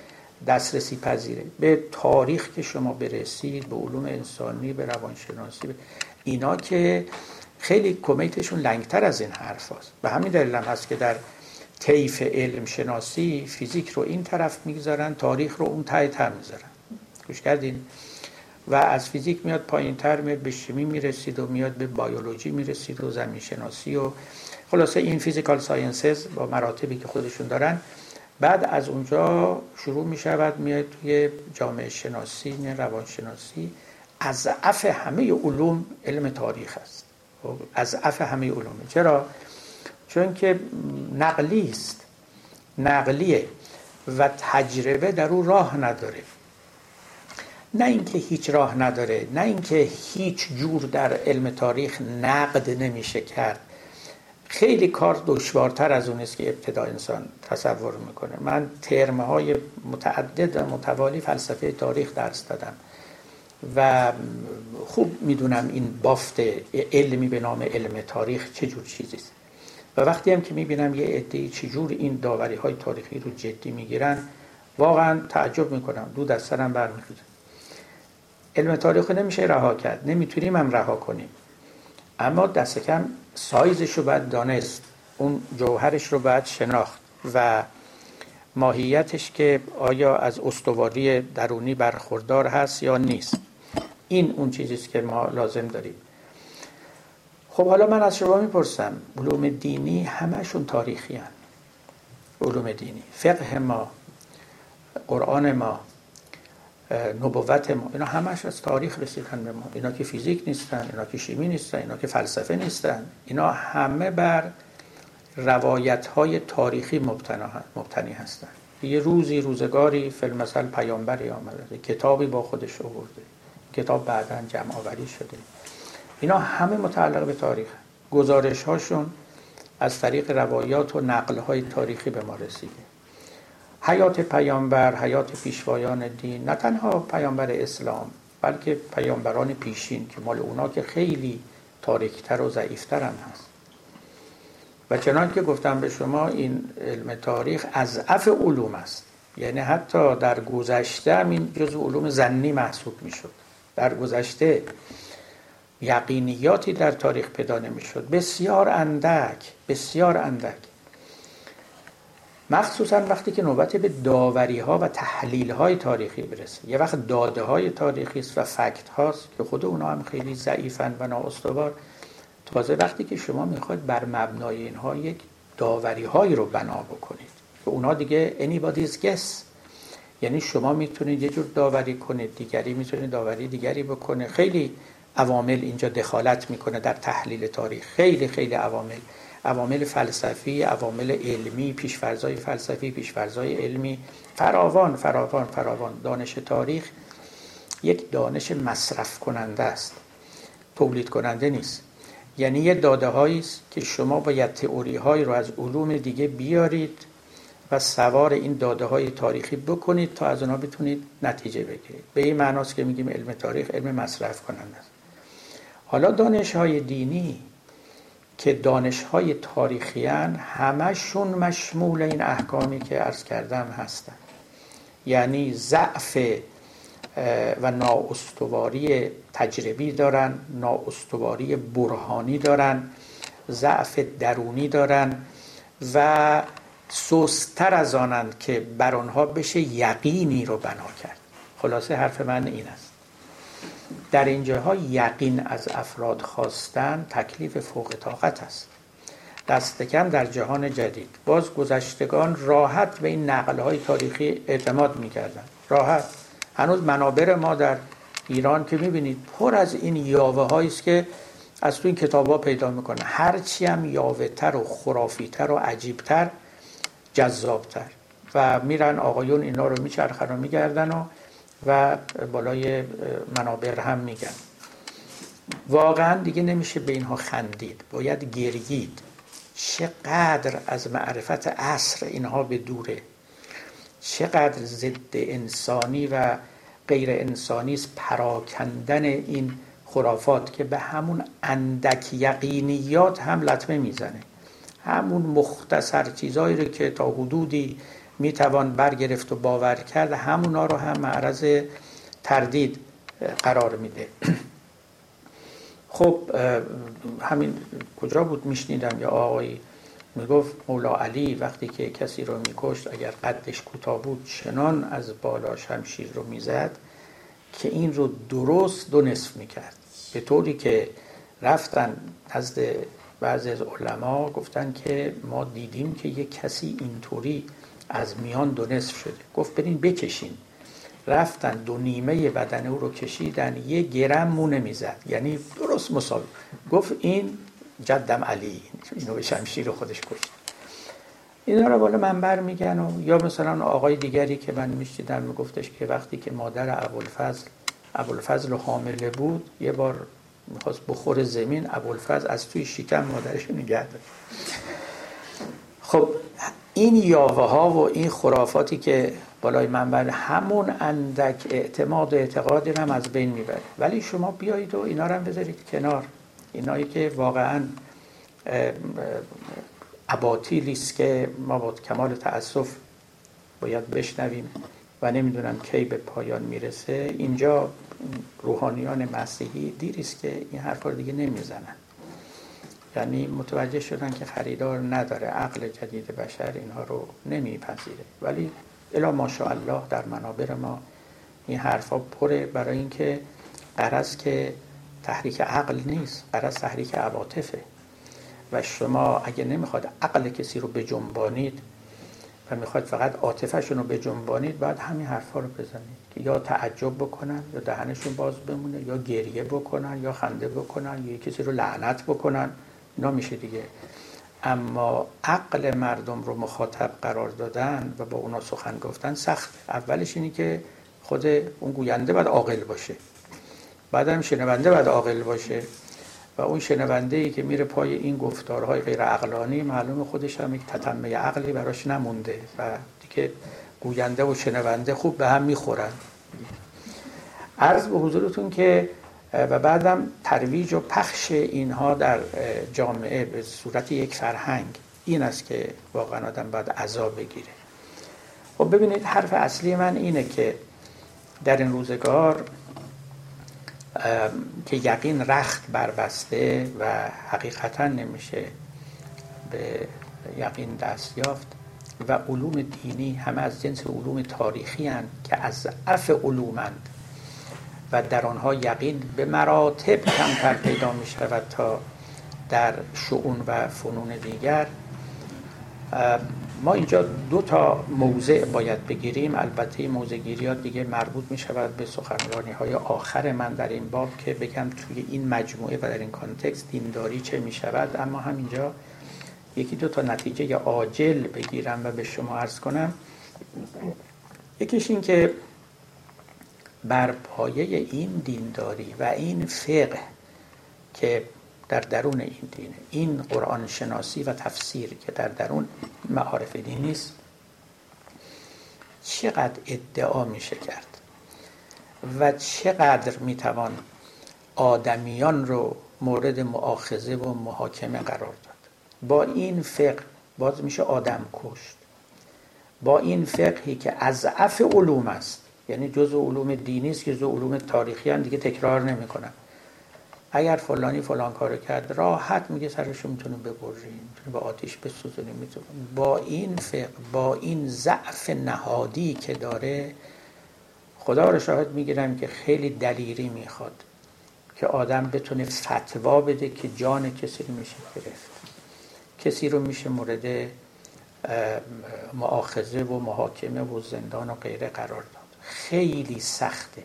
Speaker 1: دسترسی پذیره. به تاریخ که شما برسید به علوم انسانی به روانشناسی به اینا که خیلی کمیتشون لنگتر از این حرف هست. به همین دلیل هم هست که در طیف علم شناسی فیزیک رو این طرف می‌گذارن تاریخ رو اون ته‌تر می‌ذارن. گوش کردین؟ و از فیزیک میاد پایین تر میاد به شیمی می‌رسید و میاد به بیولوژی می‌رسید و زمین شناسی و خلاصه این physical sciences با مراتبی که خودشون دارن بعد از اونجا شروع می شود میاد توی جامعه شناسی روانشناسی. اضعف همه علوم علم تاریخ است. خب، از اف همه علومه. چرا؟ چون که نقلی است. نقلیه و تجربه در او راه نداره. نه اینکه هیچ راه نداره نه اینکه هیچ جور در علم تاریخ نقد نمیشه کرد. خیلی کار دشوارتر از اون است که ابتدا انسان تصور می‌کنه. من ترمه های متعدد و متوالی فلسفه تاریخ درس دادم و خوب می‌دونم این بافت علمی به نام علم تاریخ چه جور چیزی است و وقتی هم که می‌بینم یه عده چجور این داوری های تاریخی رو جدی می‌گیرن واقعا تعجب می‌کنم. دود از سرم برمیخیزه علم تاریخ نمیشه رها کرد. نمی‌تونیم هم رها کنیم. اما دست کم سایزش رو باید دانست. اون جوهرش رو باید شناخت و ماهیتش که آیا از استواری درونی برخوردار هست یا نیست. این اون چیزیست که ما لازم داریم. خب حالا من از شما می‌پرسم علوم دینی همشون تاریخی هن. علوم دینی فقه ما قرآن ما نبوت ما. اینا همش از تاریخ رسیدن به ما. اینا که فیزیک نیستن اینا که شیمی نیستن اینا که فلسفه نیستن. اینا همه بر روایت های تاریخی مبتنی هستن. یه روزی روزگاری فیلمسل پیامبری آمده. کتابی با خودش آورده. کتاب بعدا جمع آوری شده. اینا همه متعلق به تاریخ. گزارش هاشون از طریق روایات و نقل های تاریخی به ما رسیده. حیات پیامبر حیات پیشوایان دین نه تنها پیامبر اسلام بلکه پیامبران پیشین که مال اونا که خیلی تاریکتر و ضعیفتر هم هست. و چنان که گفتم به شما این علم تاریخ از اف علوم است. یعنی حتی در گذشته هم این جز علوم زنی محسوب می شد در گذشته یقینیاتی در تاریخ پیدا نمی شد بسیار اندک بسیار اندک. مخصوصا وقتی که نوبت به داوری ها و تحلیل های تاریخی برسه یه وقت داده های تاریخی است و فکت هاست که خود اونا هم خیلی ضعیفن و نااستوار. تازه وقتی که شما می‌خواید بر مبنای اینها یک داوری هایی رو بنا بکنید که اونا دیگه anybody's guess. یعنی شما می‌تونید یه جور داوری کنید دیگری می‌تونه داوری دیگری بکنه. خیلی عوامل اینجا دخالت می‌کنه در تحلیل تاریخ. خیلی خیلی عوامل. عوامل فلسفی عوامل علمی پیشفرزای فلسفی پیشفرزای علمی. فراوان فراوان فراوان. دانش تاریخ یک دانش مصرف کننده است. تولید کننده نیست. یعنی یه داده است که شما باید تئوری های رو از علوم دیگه بیارید و سوار این داده های تاریخی بکنید تا از اونها بتونید نتیجه بگیرید. به این معناست که میگیم علم تاریخ علم مصرف کننده است. حالا دانش های دینی که دانش های تاریخیان همشون مشمول این احکامی که ارز کردم هستن یعنی ضعف و نااستواری تجربی دارن نااستواری برهانی دارن ضعف درونی دارن و سوستر از آنند که بر آنها بشه یقینی رو بنا کرد. خلاصه حرف من این است. در اینجاها یقین از افراد خواستن تکلیف فوق طاقت است. دست کم در جهان جدید. باز گذشتگان راحت به این نقل های تاریخی اعتماد می‌کردن راحت. هنوز منابر ما در ایران که می‌بینید پر از این یاوه است که از تو این کتاب ها پیدا می‌کنه. هرچی هم یاوه تر و خرافی تر و عجیبتر جذابتر. و میرن آقایون اینا رو میچرخن و میگردن و و بالای منابر هم میگن. واقعا دیگه نمیشه به اینها خندید. باید گرگید چقدر از معرفت عصر اینها به دوره. چقدر ضد انسانی و غیر انسانی است پراکندن این خرافات که به همون اندک یقینیات هم لطمه می‌زنه. همون مختصر چیزایی رو که تا حدودی می‌توان برگرفت و باور کرد. همونا رو هم معرض تردید قرار میده. خب همین کجا بود میشنیدم یا آقایی می‌گفت مولا علی وقتی که کسی رو میکشت اگر قدش کوتاه بود چنان از بالا شمشیر رو می‌زد که این رو درست دو نصف می‌کرد. به طوری که رفتن نزد بعضی از علما گفتن که ما دیدیم که یک کسی اینطوری از میان دو نصف شده. گفت برین بکشین. رفتن دو نیمه بدن او رو کشیدن یه گرم مونه می‌زد یعنی درست مساوی. گفت این جدم علی. اینو به شمشیر خودش کشت. اینا رو بالا منبر میگن و یا مثلا آقای دیگری که من میشیدم میگفتش که وقتی که مادر ابوالفضل ابوالفضل حامله بود یه بار می‌خواست بخور زمین ابوالفضل از توی شکم مادرش نگه خب این یاوه ها و این خرافاتی که بالای منبر همون اندک اعتماد و اعتقادی هم از بین می‌بره. ولی شما بیایید و اینا رو هم بذارید کنار. اینایی که واقعا اباطیلی است که ما با کمال تاسف باید بشنویم و نمی‌دونم کی به پایان می‌رسه اینجا روحانیان مسیحی دیری است که این حرفا دیگه نمی‌زنن. یعنی متوجه شدن که خریدار نداره عقل جدید بشر اینها رو نمیپذیره. ولی الا ماشاءالله در منابر ما این حرفا پره برای اینکه قرض که تحریک عقل نیست قرض تحریک عواطفه. و شما اگه نمی‌خواد عقل کسی رو بجنبانید و می‌خواد فقط عاطفهشون رو بجنبانید باید همین حرفا رو بزنید که یا تعجب بکنن یا دهنشون باز بمونه یا گریه بکنن یا خنده بکنن یا کسی رو لعنت بکنن. اینا میشه دیگه. اما عقل مردم رو مخاطب قرار دادن و با اونا سخن گفتن سخت. اولش اینی که خود اون گوینده باید عاقل باشه. بعدم شنونده باید عاقل باشه. و اون شنونده ای که میره پای این گفتارهای غیر عقلانی معلوم خودش هم یک تتمه عقلی براش نمونده و دیگه گوینده و شنونده خوب به هم می‌خورن. عرض به حضورتون که و بعدم ترویج و پخش اینها در جامعه به صورت یک فرهنگ. این است که واقعا آدم باید عذاب بگیره. خب ببینید حرف اصلی من اینه که در این روزگار که یقین رخت بربسته و حقیقتا نمیشه به یقین دست یافت و علوم دینی همه از جنس علوم تاریخی هن که از اف علومند و در آنها یقین به مراتب کمتر پیدا می شود تا در شعون و فنون دیگر. ما اینجا دو تا موضع باید بگیریم. البته موضع گیریات دیگه مربوط می شود به سخنرانی های آخر من در این باب که بگم توی این مجموعه و در این کانتکست دینداری چه می شود. اما همینجا یکی دو تا نتیجه عاجل بگیرم و به شما عرض کنم. یکیش این که بر پایه این دینداری و این فقه که در درون این دینه این قرآن شناسی و تفسیر که در درون معارف دینی است چقدر ادعا میشه کرد و چقدر می‌توان آدمیان رو مورد معاخذه و محاکمه قرار داد. با این فقه باز میشه آدم کشت. با این فقهی که از اف علوم است. یعنی جز علوم دینی است که جز علوم تاریخی هم دیگه تکرار نمی‌کنن. اگر فلانی فلان کارو کرد راحت میگه سرشو می‌تونه ببری می‌تونه به آتیش بسوزونی می‌تونه. با این فقه با این ضعف نهادی که داره خدا رو شاهد می‌گیرم که خیلی دلیری می‌خواد که آدم بتونه فتوا بده که جان کسی رو میشه گرفت. کسی رو میشه مورد معاخذه و محاکمه و زندان و غیره قرار داد. خیلی سخته.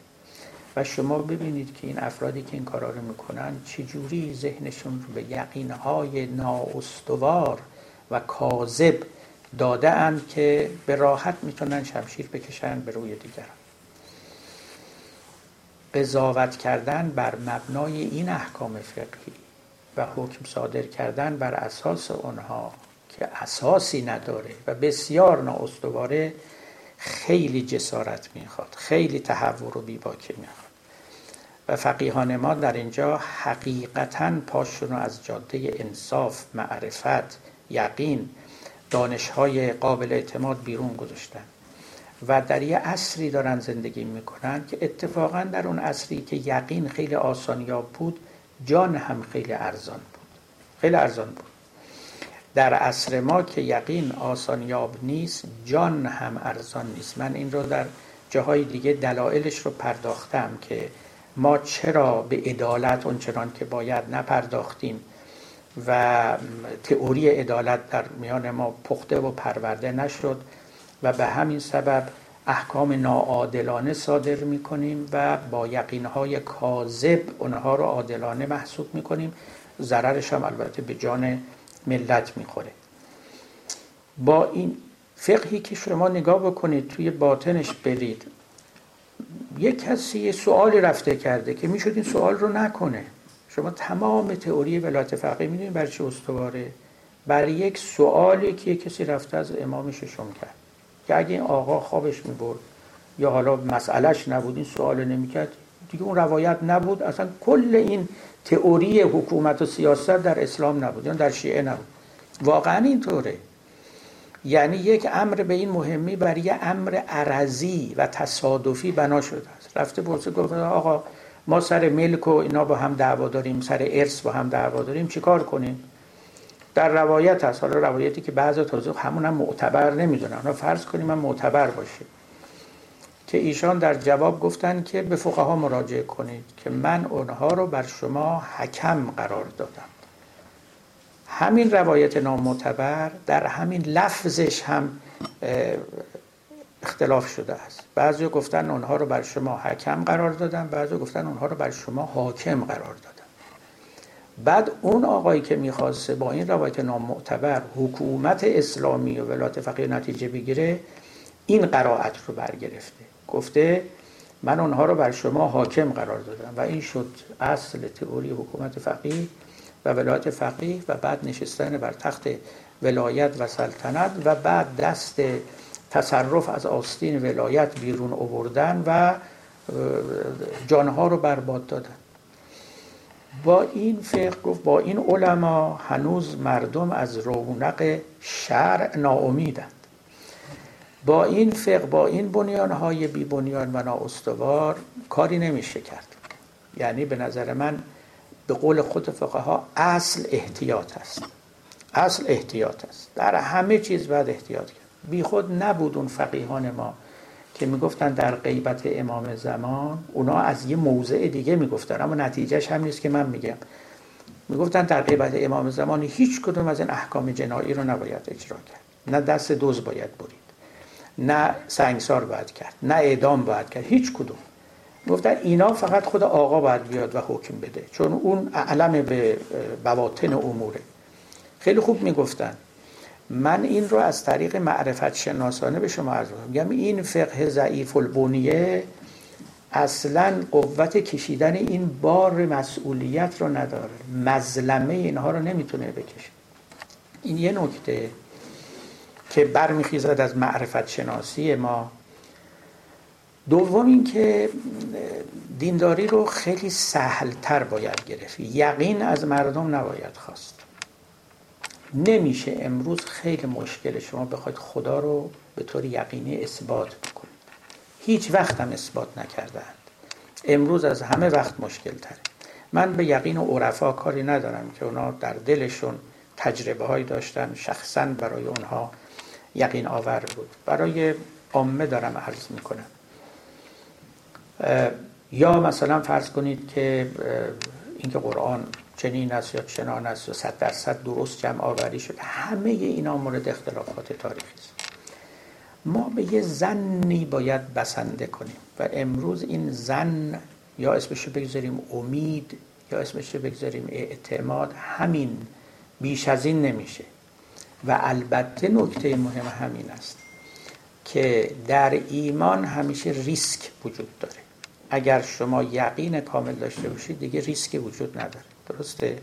Speaker 1: و شما ببینید که این افرادی که این کارا رو می‌کنن چجوری ذهنشون رو به یقینهای نااستوار و کاذب داده اند که به راحت می‌تونن شمشیر بکشن به روی دیگران. قضاوت کردن بر مبنای این احکام فقهی و حکم صادر کردن بر اساس اونها که اساسی نداره و بسیار نااستواره خیلی جسارت می‌خواد خیلی تحور و بیباکی می‌خواد. و فقیهان ما در اینجا حقیقتا پاشون رو از جاده انصاف معرفت یقین دانشهای قابل اعتماد بیرون گذاشتن و در یه عصری دارن زندگی می‌کنن که اتفاقا در اون عصری که یقین خیلی آسانیاب بود جان هم خیلی ارزان بود. خیلی ارزان بود. در عصر ما که یقین آسانیاب نیست جان هم ارزان نیست. من این رو در جاهای دیگه دلایلش رو پرداختم که ما چرا به عدالت اونچنان که باید نپرداختیم و تئوری عدالت در میان ما پخته و پرورده نشد و به همین سبب احکام ناعادلانه صادر می کنیم و با یقینهای کاذب اونها رو عادلانه محسوب می کنیم ضررش هم البته به جان ملت می‌خوره. با این فقهی که شما نگاه بکنید توی باطنش برید یک کسی یه سوالی رفته کرده که می‌شد این سوال رو نکنه. شما تمام تئوری ولایت فقیه می‌دونید برای چه استواره؟ برای یک سوالی که یک کسی رفته از امام ششم کرد. که اگه این آقا خوابش می‌برد یا حالا مسئلهش نبود این سوال نمی‌کرد دیگه اون روایت نبود. اصلا کل این تئوری حکومت و سیاست در اسلام نبود یا یعنی در شیعه نبود. واقعا اینطوره. یعنی یک امر به این مهمی برای یه امر عرضی و تصادفی بنا شده است. رفته پرسه گفت آقا ما سر ملک و اینا با هم دعوا داریم سر ارث با هم دعوا داریم چیکار کنیم؟ در روایت هست. حالا روایتی که بعض تازه همون هم معتبر نمی‌دونن. اونا فرض کنیم من معتبر باشه که ایشان در جواب گفتن که به فقها مراجعه کنید که من اونها رو بر شما حکم قرار دادم. همین روایت نامعتبر در همین لفظش هم اختلاف شده است. بعضی گفتن اونها رو بر شما حکم قرار دادم بعضی گفتن اونها رو بر شما حاکم قرار دادم. بعد اون آقایی که می‌خواسته با این روایت نامعتبر حکومت اسلامی و ولایت فقیه نتیجه بگیره این قرائت رو برگرفته. گفته من اونها رو بر شما حاکم قرار دادم و این شد اصل تئوری حکومت فقیه و ولایت فقیه و بعد نشستن بر تخت ولایت و سلطنت و بعد دست تصرف از آستین ولایت بیرون آوردن و جانها رو برباد دادن. با این فقه گفت با این علما هنوز مردم از رونق شرع ناامیدند. با این فقه با این بنیان های بی بنیان و نااستوار کاری نمیشه کرد. یعنی به نظر من به قول خود فقه ها اصل احتیاط است. اصل احتیاط است. در همه چیز باید احتیاط کرد. بی خود نبود اون فقیهان ما که می‌گفتن در غیبت امام زمان اونا از یه موضع دیگه می‌گفتن اما نتیجهش هم نیست که من میگم. می‌گفتن در غیبت امام زمان هیچ کدوم از این احکام جنایی رو نباید اجرا کرد. نه دست دوز باید برید. نه سنگسار باید کرد نه اعدام باید کرد هیچ کدوم. گفتن اینا فقط خود آقا باید بیاد و حکم بده چون اون علم به بواطن اموره. خیلی خوب می‌گفتن. من این رو از طریق معرفت شناسانه به شما عرض میگم این فقه ضعیف البنیه اصلا قوت کشیدن این بار مسئولیت رو نداره. مظلمه اینها رو نمی‌تونه بکشه. این یه نکته. که برمیخیزد از معرفت شناسی ما. دوم اینکه دینداری رو خیلی سهلتر باید گرفت. یقین از مردم نباید خواست. نمیشه امروز خیلی مشکل شما بخواید خدا رو به طور یقینی اثبات بکنید. هیچ وقت هم اثبات نکردند امروز از همه وقت مشکل تره من به یقین و عرفا کاری ندارم که اونا در دلشون تجربه هایی داشتن شخصا برای اونها یقین آور بود. برای عامه دارم عرض می‌کنم. یا مثلا فرض کنید که اینکه قرآن چنین است یا چنان است و صد درصد درست جمع آوری شده همه اینا مورد اختلافات تاریخی است. ما به یه زنی باید بسنده کنیم و امروز این زن یا اسمشو بگذاریم امید یا اسمشو بگذاریم اعتماد همین بیش از این نمیشه. و البته نکته مهم همین است که در ایمان همیشه ریسک وجود داره. اگر شما یقین کامل داشته باشید دیگه ریسکی وجود نداره. درسته؟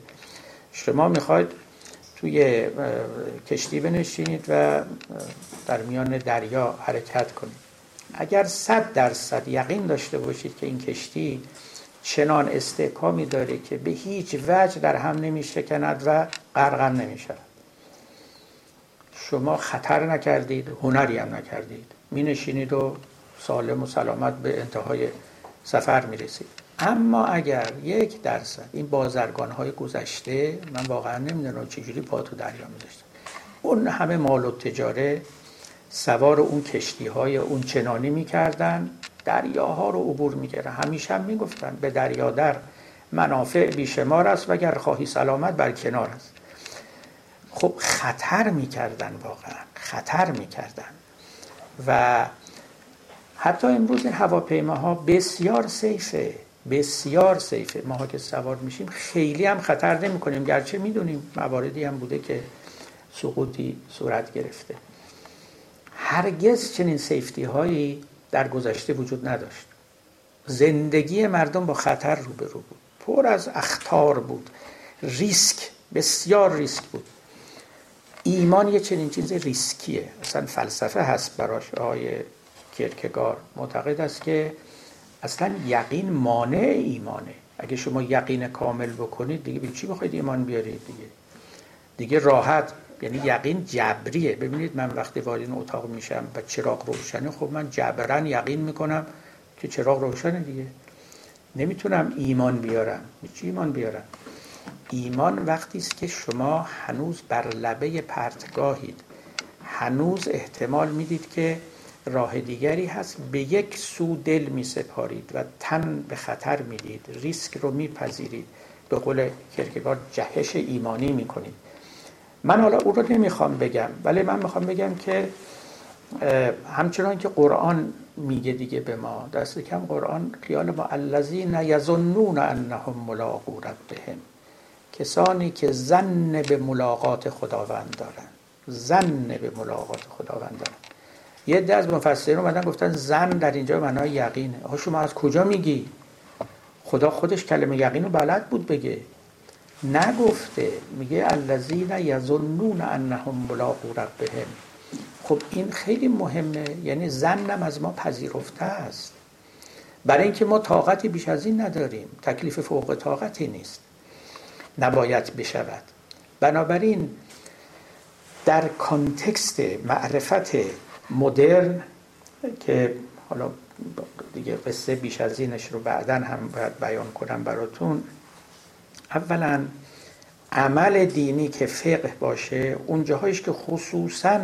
Speaker 1: شما می‌خواید توی کشتی بنشینید و در میان دریا حرکت کنید. اگر صد درصد یقین داشته باشید که این کشتی چنان استحکامی داره که به هیچ وجه در هم نمی شکند و غرقم نمی شود شما خطر نکردید هنری هم نکردید. می نشینید و سالم و سلامت به انتهای سفر می رسید اما اگر یک درصد این بازرگان های گذشته من واقعا نمی‌دونم چجوری پا تو دریا می اون همه مال و تجاره سوار اون کشتی های اون چنانی می‌کردن دریاها رو عبور می‌کردن. همیشه هم می‌گفتن به دریا در منافع بیشمار است و اگر خواهی سلامت بر کنار است. خب خطر می‌کردن واقعا خطر می‌کردن. و حتی امروز این هواپیماها بسیار سیفه بسیار سیفه. ما که سوار میشیم خیلی هم خطر نمی کنیم گرچه می‌دونیم مواردی هم بوده که سقوطی صورت گرفته. هرگز چنین سیفتی هایی در گذشته وجود نداشت. زندگی مردم با خطر روبرو بود. پر از اختار بود. ریسک بسیار ریسک بود. ایمان یه چنین چیز ریسکیه. اصلا فلسفه هست براش آقای کرکگار معتقد است که اصلا یقین مانع ایمانه. اگه شما یقین کامل بکنید دیگه به چی بخواید ایمان بیارید دیگه؟ دیگه راحت. یعنی یقین جبریه. ببینید من وقتی وارد این اتاق میشم و چراغ روشنه خب من جبران یقین می‌کنم که چراغ روشنه دیگه. نمی‌تونم ایمان بیارم. چی ایمان بیارم؟ ایمان وقتی است که شما هنوز بر لبه پرتگاهید. هنوز احتمال می‌دید که راه دیگری هست. به یک سو دل می سپارید و تن به خطر می‌دید. ریسک رو میپذیرید. به قول کرکگار جهش ایمانی می‌کنید. من حالا او رو نمی‌خوام بگم ولی من می‌خوام بگم که همچنان که قرآن میگه دیگه به ما دست کم قرآن خیال ما الذین یظنون انهم ملاقو ربهم. کسانی که زن به ملاقات خداوند دارن. زن به ملاقات خداوند دارن. یه ده از مفسرین اومدن گفتن زن در اینجا معنای یقینه. آخه شما از کجا میگی؟ خدا خودش کلمه یقین رو بلد بود بگه. نگفته. میگه الذین یظنون انهم ملاقو ربهم. خب این خیلی مهمه. یعنی زنم از ما پذیرفته است. برای اینکه ما طاقتی بیش از این نداریم. تکلیف فوق طاقتی نیست. نباید بشود. بنابراین در کانتکست معرفت مدرن که حالا دیگه قصه بیش از اینش رو بعدا هم باید بیان کنم براتون اولا عمل دینی که فقه باشه اون جاهایش که خصوصا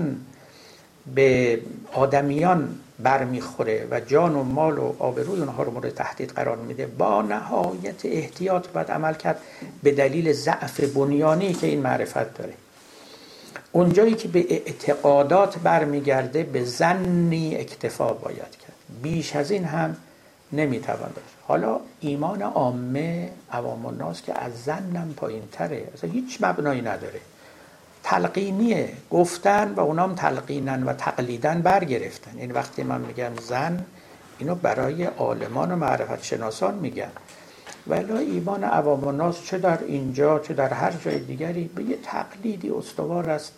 Speaker 1: به آدمیان برمیخوره و جان و مال و آبروی اونها رو مورد تهدید قرار میده. با نهایت احتیاط باید عمل کرد به دلیل ضعف بنیانی که این معرفت داره. اونجایی که به اعتقادات برمیگرده به زنی اکتفا باید کرد. بیش از این هم نمی‌توان داشت. حالا ایمان عامه عوام الناس که از زنم پایین تره اصلا هیچ مبنایی نداره. تلقینیه. گفتن و اونام تلقینن و تقلیدن برگرفتن. این وقتی من میگم زن اینو برای عالمان و معرفت شناسان میگم ولی ایمان عوام الناس چه در اینجا چه در هر جای دیگری به یه تقلیدی استوار است.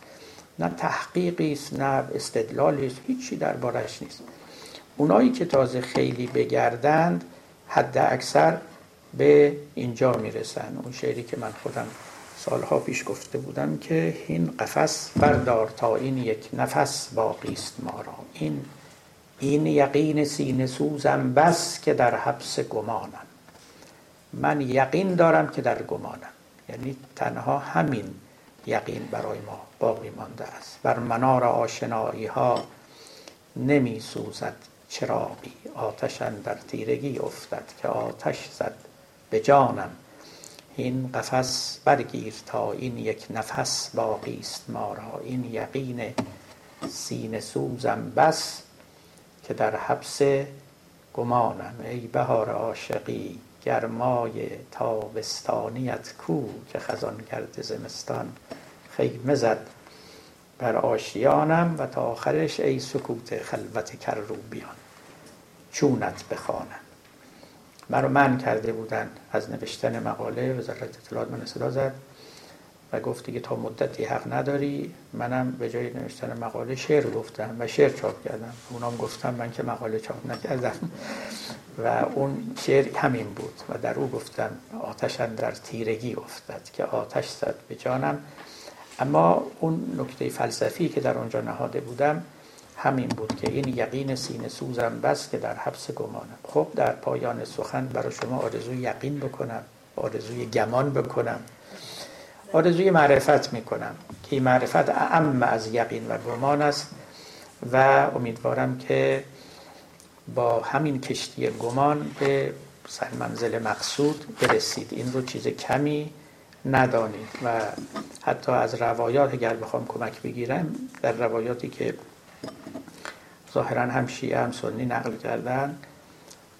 Speaker 1: نه تحقیقی است نه استدلالی است. هیچی دربارش نیست. اونایی که تازه خیلی بگردند حد اکثر به اینجا می‌رسن. اون شعری که من خودم سالها پیش گفته بودم که این قفس بردار تا این یک نفس باقی است ما را. این این یقین سینه سوزم بس که در حبس گمانم. من یقین دارم که در گمانم. یعنی تنها همین یقین برای ما باقی مانده است. بر منار آشنایی ها نمی سوزد چراغی. آتشن در تیرگی افتد که آتش زد به جانم. این قفس برگیر تا این یک نفس باقی است ما را. این یقین سینه سوزم بس که در حبس گمانم. ای بهار عاشقی گرمای تابستانیت کو که خزان کرد زمستان خیمه زد بر آشیانم و تا آخرش ای سکوت خلوت کروبیان چونت بخوانم. من رو من کرده بودن از نوشتن مقاله. وزارت اطلاعات من صدا زد و گفت دیگه تا مدتی حق نداری. منم به جای نوشتن مقاله شعر گفتم و شعر چاپ کردم. اونام گفتم من که مقاله چاپ نکردم. و اون شعر همین بود و در او گفتم آتش در تیرگی افتد که آتش زد به جانم. اما اون نکته فلسفی که در آنجا نهاده بودم همین بود که این یقین سینه سوزم بس که در حبس گمانم. خب در پایان سخن برای شما آرزوی یقین بکنم آرزوی گمان بکنم. آرزوی معرفت می‌کنم که این معرفت اعم از یقین و گمان است و امیدوارم که با همین کشتی گمان به منزل مقصود برسید. این رو چیز کمی ندانید و حتی از روایات اگر بخوام کمک بگیرم در روایاتی که ظاهرا هم شیعه هم سنی نقل کردن.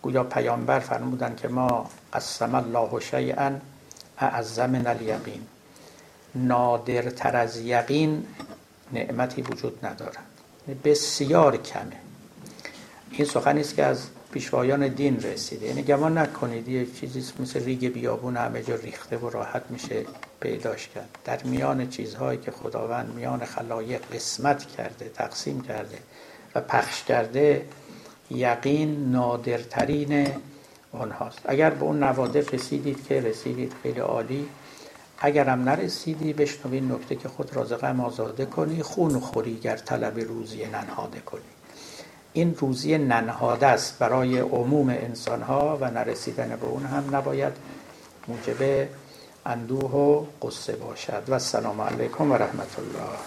Speaker 1: گویا پیامبر فرمودن که ما قسم الله شیئا اعظم الیقین. نادرتر از یقین نعمتی وجود ندارد. بسیار کمه. این سخنی است که از پیشوایان دین رسیده. یعنی گمان نکنید یه چیزی مثل ریگ بیابون همه جا ریخته و راحت میشه. پیداش کرد. در میان چیزهایی که خداوند میان خلایق قسمت کرده تقسیم کرده و پخش کرده یقین نادرترین آنهاست. اگر به اون نوادر رسیدید که رسیدید خیلی عالی اگرم نرسیدی بشنوی نکته که خود را غم آزاده کنی خون خوری گر طلب روزی ننهاده کنی. این روزی ننهاده است برای عموم انسان ها و نرسیدن به اون هم نباید موجب اندوه و قصه باشد و السلام علیکم و رحمت الله.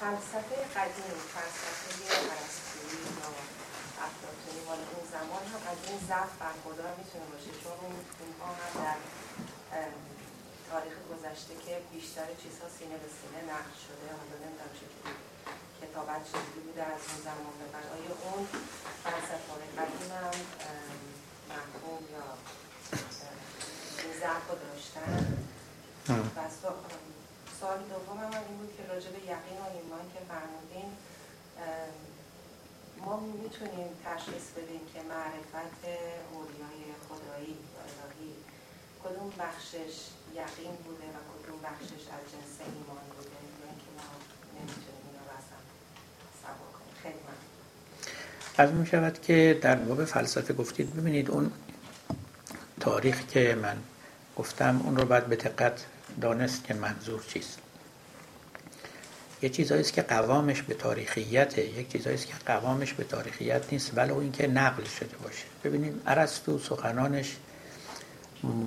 Speaker 2: فلسفه قدیم فلسفه ارسطویی یا افلاطونی. مال اون زمان هم از این ضعف برخوردار می‌تونه باشه. چون اونها هم در تاریخ گذشته که بیشتر چیزها سینه به سینه نقش شده. حالا نمی‌دونم چطوری کتابت شده بوده از اون زمان. به برای اون فلسفه قدیم هم یا ضعف رو داشتن. و سال دوم هم این بود که راجع به یقین و ایمان که فرمودین ما می‌تونیم تشخیص بدیم که معرفت اولیای خدایی یا الهی کدوم بخشش یقین بوده و کدوم بخشش از جنس ایمان بوده؟ یا اینکه ما نمی‌تونیم رو اصلا سوا کنیم. خیلی من
Speaker 1: از می شود که در باب فلسفه گفتید ببینید اون تاریخ که من گفتم اون رو باید به دقت دانست که منظور چیست. یه چیزایی است که قوامش به تاریخیته یک چیزایی است که قوامش به تاریخیت نیست ولو اینکه نقل شده باشه. ببینیم ارسطو سخنانش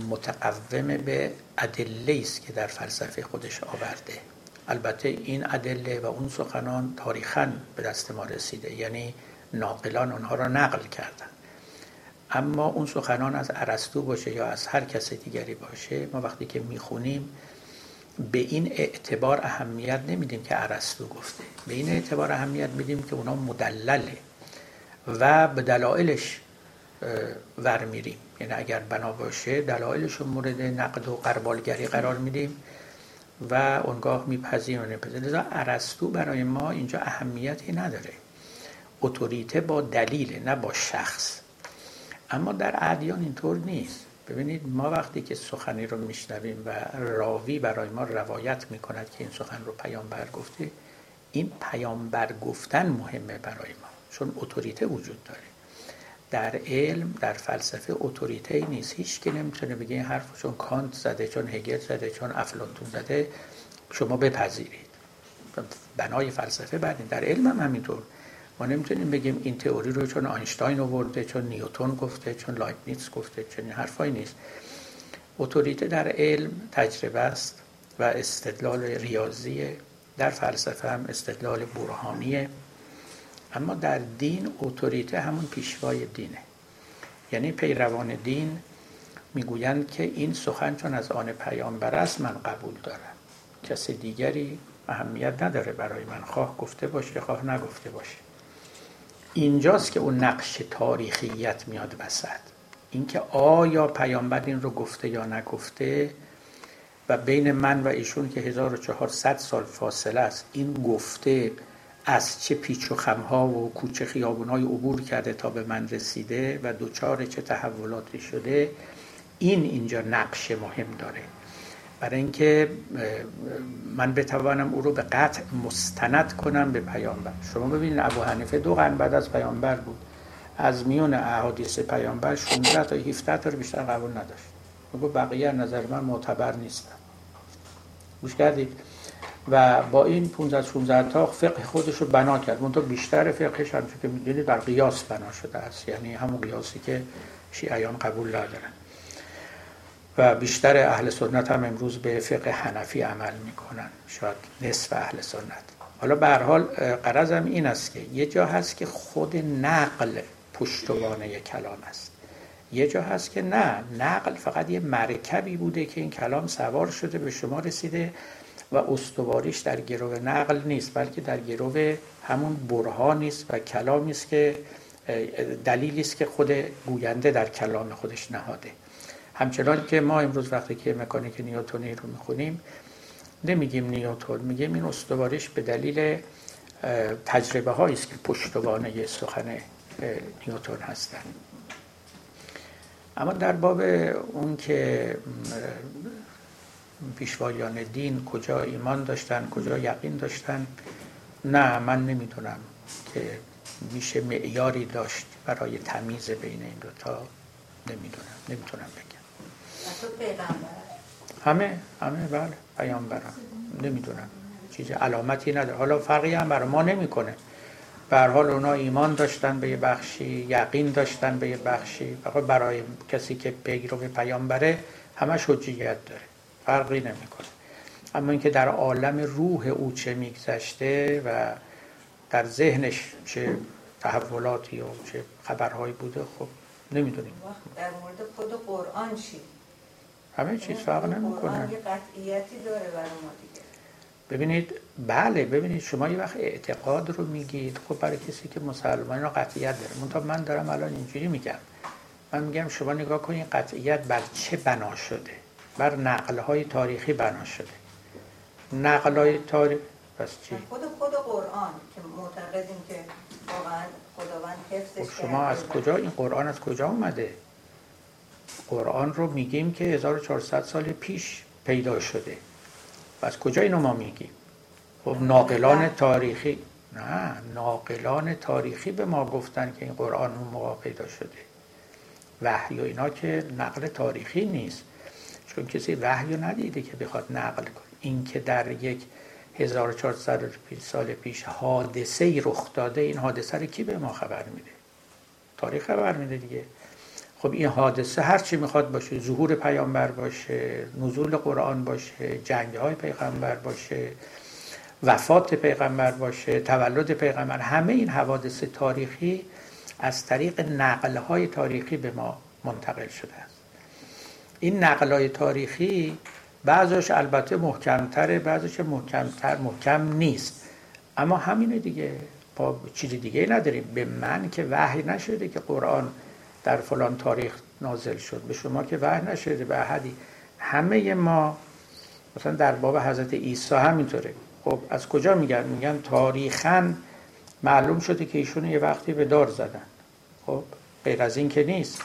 Speaker 1: متقوم به ادله است که در فلسفه خودش آورده. البته این ادله و اون سخنان تاریخا به دست ما رسیده یعنی ناقلان اونها را نقل کردن. اما اون سخنان از ارسطو باشه یا از هر کس دیگری باشه ما وقتی که می‌خونیم به این اعتبار اهمیت نمیدیم که ارسطو گفته. به این اعتبار اهمیت میدیم که اونا مدلله و به دلایلش ور میریم. یعنی اگر بنا باشه دلایلش رو مورد نقد و قربالگری قرار میدیم و اونگاه میپذیم و نمیپذیم لذا ارسطو برای ما اینجا اهمیتی نداره. اتوریته با دلیل نه با شخص. اما در ادیان اینطور نیست. ببینید ما وقتی که سخنی رو میشنویم و راوی برای ما روایت می‌کند که این سخن رو پیامبر گفته این پیامبر گفتن مهمه برای ما چون اتوریته وجود داره. در علم در فلسفه اتوریته نیست. هیچ کی نمی‌تونه بگه این حرف چون کانت زده چون هگل زده چون افلاطون زده شما بپذیرید. بنای فلسفه بعدین در علم هم همینطور. ما نمی‌تونیم بگیم این تئوری رو چون آینشتاین آورده چون نیوتون گفته چون لایبنیتس گفته چون این حرفایی نیست. اتوریته در علم تجربه است و استدلال ریاضیه در فلسفه هم استدلال برهانیه. اما در دین اتوریته همون پیشوای دینه. یعنی پیروان دین می‌گویند که این سخن چون از آن پیامبر است من قبول دارم. کسی دیگری اهمیت نداره برای من. خواه گفته باشه خواه نگفته باشه. اینجاست که اون نقش تاریخیت میاد وسط. اینکه آیا پیامبر این رو گفته یا نگفته و بین من و ایشون که 1400 سال فاصله است این گفته از چه پیچ و خمها و کوچه خیابونهای عبور کرده تا به من رسیده و دوچار چه تحولاتی شده این اینجا نقش مهم داره. برای اینکه من بتوانم او رو به قطع مستند کنم به پیامبر. شما ببینید ابو حنیفه دو قرن بعد از پیامبر بود. از میون احادیث پیامبر 16 تا 17 تا رو بیشتر قبول نداشت. میگو بقیه نظر من معتبر نیستن. گوش کردید؟ و با این 15 16 تا فقه خودش رو بنا کرد. اون بیشتر فقهش هم که می‌دونید در قیاس بنا شده است. یعنی همون قیاسی که شیعیان قبول ندارن. و بیشتر اهل سنت هم امروز به فقه حنفی عمل می‌کنن. شاید نصف اهل سنت. حالا به هر حال قرضم این است که یه جا هست که خود نقل پشتوانه کلام است. یه جا هست که نه نقل فقط یه مرکبی بوده که این کلام سوار شده به شما رسیده و استواریش در گروه نقل نیست بلکه در گروه همون برهان نیست و کلامی است که دلیلی است که خود گوینده در کلام خودش نهاده. همچنان که ما امروز وقتی که مکانیک نیوتونی رو می‌خونیم نمیگیم نیوتون میگیم این استواریش به دلیل تجربه هایی است که پشتوانه سخن نیوتون هستن. اما در باب اون که پیشوایان دین کجا ایمان داشتن کجا یقین داشتن نه من نمی‌دونم که میشه معیاری داشت برای تمیز بین این دوتا نمی‌دونم نمی‌تونم بگم. همه همه بله. پیامبرم نمی‌دونم. چیز علامتی نداره. حالا فرقی هم برای ما نمی‌کنه. به حال اونا ایمان داشتن به یه بخشی یقین داشتن به یه بخشی. برای کسی که پیرو پیامبره همش حجیت داره. فرقی نمی‌کنه. اما اینکه در عالم روح او چه میگذشته و در ذهنش چه تحولاتی و چه خبرهایی بوده خب نمی‌دونیم.
Speaker 3: در مورد خود قرآن چی؟
Speaker 1: همه چیز فرق نمی‌کنه.
Speaker 3: یه قطعیتی داره برای ما دیگه.
Speaker 1: ببینید بله ببینید شما یه وقت اعتقاد رو میگید. خب برای کسی که مسلمان رو قطعیت داره. منتها من دارم الان اینجوری میگم. من میگم شما نگاه کنید قطعیت بر چه بنا شده؟ بر نقل های تاریخی بنا شده. نقل های تاریخی
Speaker 3: پس چی؟ خود خود قرآن که معتقدیم که واقعا خداوند حفظش
Speaker 1: خب شما از کجا این قرآن از کجا اومده؟ قرآن رو میگیم که 1400 سال پیش پیدا شده. و از کجا اینو ما میگیم؟ خب ناقلان تاریخی. نه ناقلان تاریخی به ما گفتن که این قرآن اون موقع پیدا شده. وحی و اینا که نقل تاریخی نیست. چون کسی وحی رو ندیده که بخواد نقل کنه. این که در یک 1400 سال پیش حادثه رخ داده این حادثه رو کی به ما خبر میده؟ تاریخ خبر میده دیگه. خب این حادثه هر چی می‌خواد باشه ظهور پیامبر باشه نزول قرآن باشه جنگ های پیغمبر باشه وفات پیغمبر باشه تولد پیغمبر همه این حوادث تاریخی از طریق نقل های تاریخی به ما منتقل شده است. این نقل های تاریخی بعضش البته محکمتره بعضش محکمتر محکم نیست. اما همینه دیگه. با چیز دیگه نداریم. به من که وحی نشده که قرآن در فلان تاریخ نازل شد. به شما که وحی نشده به احدی. همه ما مثلا در باب حضرت عیسی همینطوره. خب از کجا میگن؟ میگن تاریخا معلوم شده که ایشون یه وقتی به دار زدن. خب غیر از این که نیست.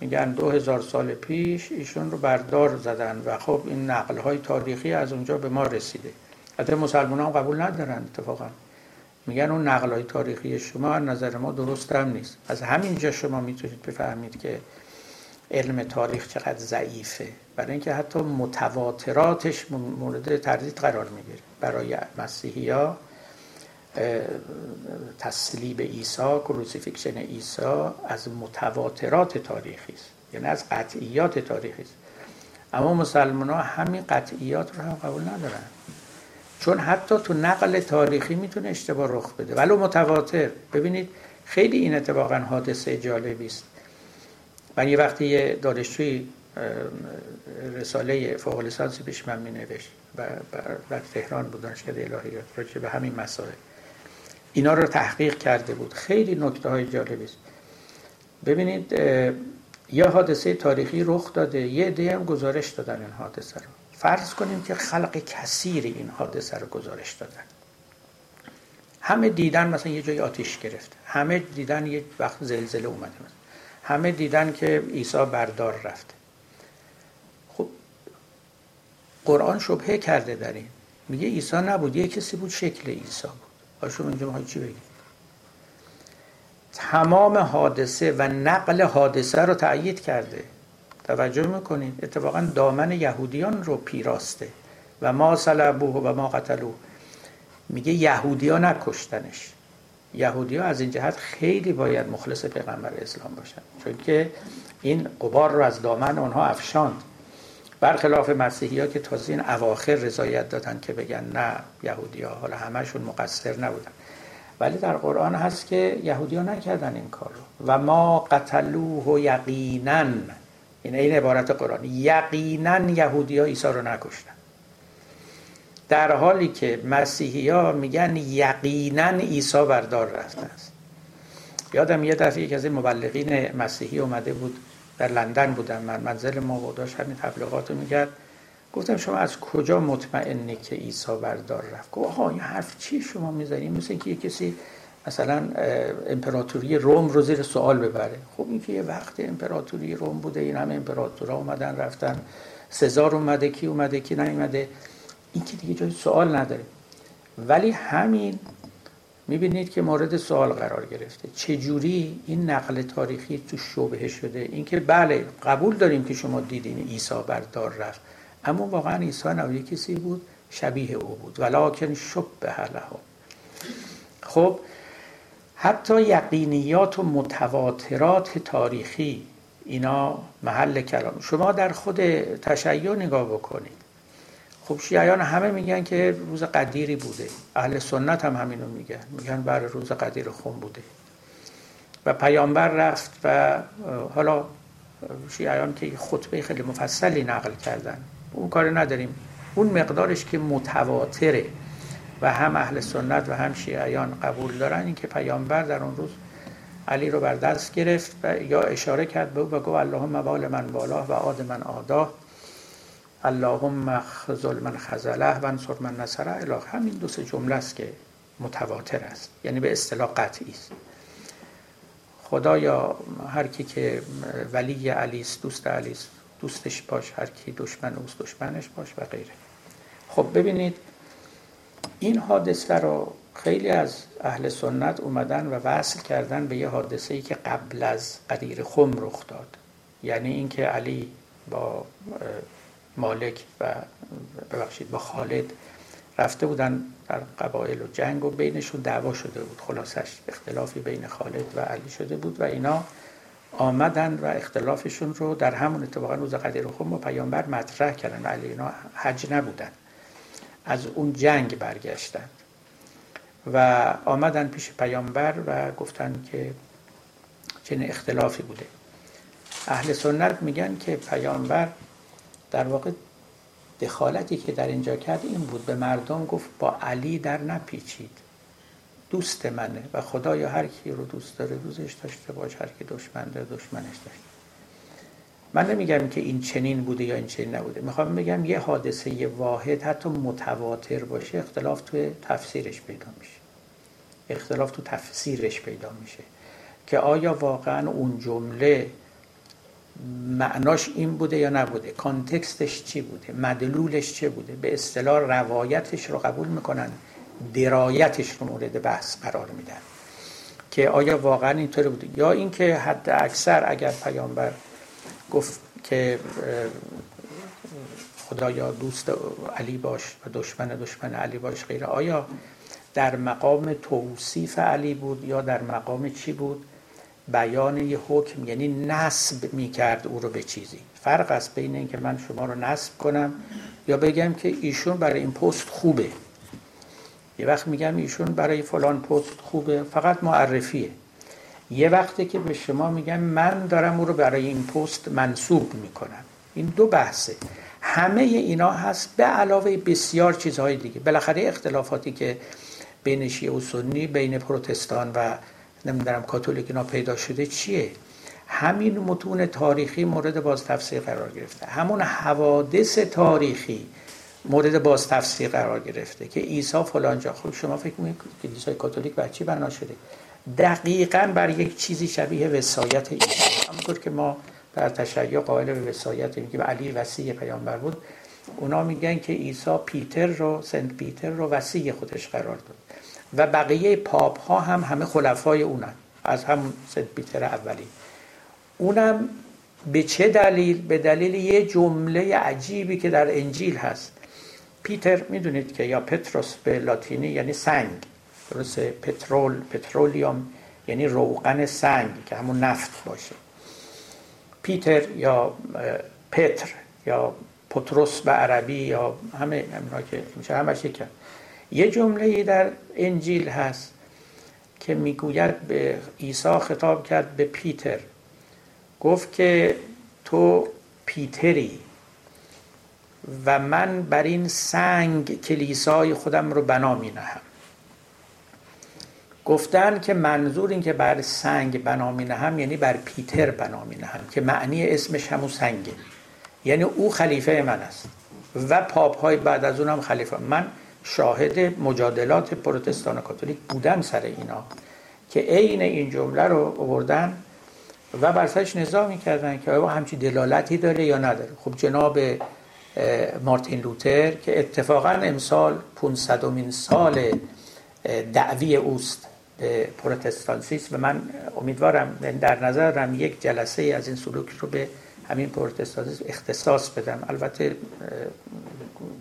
Speaker 1: میگن دو هزار سال پیش ایشون رو بردار زدن و خب این نقل های تاریخی از اونجا به ما رسیده. حتی مسلمان هم قبول ندارن اتفاقا. میگن اون نقل های تاریخی شما از نظر ما درست هم نیست. از همینجا شما می‌تونید بفهمید که علم تاریخ چقدر ضعیفه. برای اینکه حتی متواتراتش مورد تردید قرار می‌گیره. برای مسیحی ها تصلیب عیسی crucifixion عیسی از متواترات تاریخی است. یعنی از قطعیات تاریخی است. اما مسلمان ها همین قطعیات رو هم قبول ندارن. چون حتی تو نقل تاریخی می‌تونه اشتباه رخ بده. ولو متواتر. ببینید خیلی این اتفاقا حادثه جالبی است. من یه وقتی یه دانشجوی رساله فوق لیسانسی پیش من می نوشت و در تهران بود دانشکده الهیات راجع به همین مسائل. اینا رو تحقیق کرده بود. خیلی نکته های جالبی است. ببینید یا حادثه تاریخی رخ داده. یه عده هم گزارش دادن این حادثه رو. فرض کنیم که خلق کثیر این حادثه رو گزارش دادن. همه دیدن مثلا یه جای آتیش گرفت. همه دیدن یه وقت زلزله اومده همه دیدن که عیسی بردار رفته خب قرآن شبهه کرده در این. میگه عیسی نبود یه کسی بود شکل عیسی بود. آشون اینجا چی بگید؟ تمام حادثه و نقل حادثه رو تأیید کرده. توجه می‌کنید اتفاقا دامن یهودیان رو پیراسته و ما صلبوه و ما قتلوه. میگه یهودی ها نکشتنش. یهودی ها از این جهت خیلی باید مخلص پیغمبر اسلام باشن. چون که این قبار رو از دامن اونها افشاند. برخلاف مسیحی ها که تازه این اواخر رضایت دادن که بگن نه یهودی ها حالا همشون مقصر نبودن. ولی در قرآن هست که یهودی ها نکردن این کار رو. و ما قتلوه یقینا. این این عبارت قرآن یقینا یهودی ها عیسی رو نکشتن. در حالی که مسیحی ها میگن یقینا عیسی بردار رفته است یادم یه دفعه یک از این مبلغین مسیحی اومده بود در لندن بودم من منزل ما و داشت همین تبلیغات رو می‌کرد. گفتم شما از کجا مطمئنی که عیسی بردار رفت؟ گفت آها این حرف چی شما می‌زنید مثل اینکه کسی مثلا امپراتوری روم رو زیر سوال ببره. خب این که یه وقت امپراتوری روم بوده این همه امپراتورا اومدن رفتن. سزار اومده کی اومده کی نیومده. این که دیگه جای سوال نداره. ولی همین می‌بینید که مورد سوال قرار گرفته. چجوری این نقل تاریخی تو شبهه شده؟ اینکه بله قبول داریم که شما دیدین عیسی بردار رفت. اما واقعا عیسی نوعی کسی بود شبیه او بود. ولکن شبه له. خب حتی یقینیات و متواترات تاریخی اینا محل کلام. شما در خود تشیع نگاه بکنید. خب شیعیان همه میگن که روز قدیری بوده. اهل سنت هم همینو میگن. میگن بر روز قدیر خون بوده. و پیامبر رفت و حالا شیعیان که خطبه خیلی مفصلی نقل کردن. اون کار نداریم. اون مقدارش که متواتره. و هم اهل سنت و هم شیعیان قبول دارن. این که پیامبر در اون روز علی رو بر دست گرفت و یا اشاره کرد به او و گفت اللهم بال من بالا و آد من آداه اللهم خذل من خزله و انصر من نصره. اله. همین دو سه جمله است که متواتر است. یعنی به اصطلاح قطعی است. خدایا هر کی که ولی علی است دوست علی است دوستش باش. هر کی دشمن اوست دشمنش باش و غیره. خب ببینید این حادثه رو خیلی از اهل سنت اومدن و وصل کردن به یه حادثه ای که قبل از قدیر خم رخ داد. یعنی اینکه علی با مالک و ببخشید با خالد رفته بودن در قبایل و جنگ و بینشون دعوا شده بود. خلاصش اختلافی بین خالد و علی شده بود و اینا آمدن و اختلافشون رو در همون اتفاقا روز قدیر خم با پیامبر مطرح کردن علی اینا حج نبودن. از اون جنگ برگشتن. و آمدن پیش پیامبر و گفتن که چنین اختلافی بوده. اهل سنت میگن که پیامبر در واقع دخالتی که در اینجا کرد این بود. به مردم گفت با علی در نپیچید. دوست منه و خدایا هر کی رو دوست داره دوستش داشته باش هر کی دشمن داره دشمنش داشته من نمیگم که این چنین بوده یا این چنین نبوده. می‌خوام بگم یه حادثه یه واحد حتی متواتر باشه اختلاف توی تفسیرش پیدا میشه. اختلاف تو تفسیرش پیدا میشه. که آیا واقعا اون جمله معناش این بوده یا نبوده؟ کانتکستش چی بوده؟ مدلولش چه بوده؟ به اصطلاح روایتش رو قبول می‌کنن درایتش رو مورد بحث قرار میدن. که آیا واقعا اینطوری بوده؟ یا اینکه حد اکثر اگر پیامبر گفت که خدایا دوست علی باش و دشمن دشمن علی باش غیره. آیا در مقام توصیف علی بود یا در مقام چی بود؟ بیان یه حکم یعنی نسب می‌کرد او رو به چیزی. فرق است بین اینکه من شما رو نسب کنم یا بگم که ایشون برای این پست خوبه. یه وقت میگم ایشون برای فلان پست خوبه فقط معرفیه. یه وقتی که به شما میگم من دارم او رو برای این پست منصوب می‌کنم. این دو بحثه. همه اینا هست به علاوه بسیار چیزهای دیگه. بالاخره اختلافاتی که بین شیعه و سنی بین پروتستان و نمی‌دونم کاتولیک اینا پیدا شده چیه؟ همین متون تاریخی مورد باز تفسیر قرار گرفته. همون حوادث تاریخی مورد باز تفسیر قرار گرفته که عیسی فلان جا. خب شما فکر می‌کنید که کلیسای کاتولیک بر چی بنا شده؟ دقیقا بر یک چیزی شبیه وسایت همونطور که ما در تشیع قائل به وسایت میگیم علی وسیع پیامبر بود اونا میگن که عیسی پیتر رو سنت پیتر رو وسیع خودش قرار داد. و بقیه پاپ ها هم همه خلفای اونن. از همون سنت پیتر اولی. اونم به چه دلیل؟ به دلیل یه جمله عجیبی که در انجیل هست. پیتر می‌دونید که یا پتروس به لاتینی یعنی سنگ. درسته پترول پترولیوم یعنی روغن سنگ که همون نفت باشه. پیتر یا پتر یا پتروس به عربی یا همه اینا که میشه همش یکم. یه جمله در انجیل هست که می‌گوید به عیسی خطاب کرد به پیتر. گفت که تو پیتری و من بر این سنگ کلیسای خودم رو بنا می نهم گفتن که منظور این که بر سنگ بنا نهم یعنی بر پیتر بنا نهم که معنی اسمش همون سنگه. یعنی او خلیفه من است و پاپ های بعد از اونم خلیفه. من شاهد مجادلات پروتستان و کاتولیک بودم سر اینا که عین این جمله رو آوردن و بر سرش نظامی کردن که آیا همچی دلالتی داره یا نداره. خب جناب مارتین لوتر که اتفاقا امسال 500 سال دعوی اوست. به پروتستانسیسم و من امیدوارم در نظر دارم یک جلسه از این سلوک رو به همین پروتستانسیسم اختصاص بدم. البته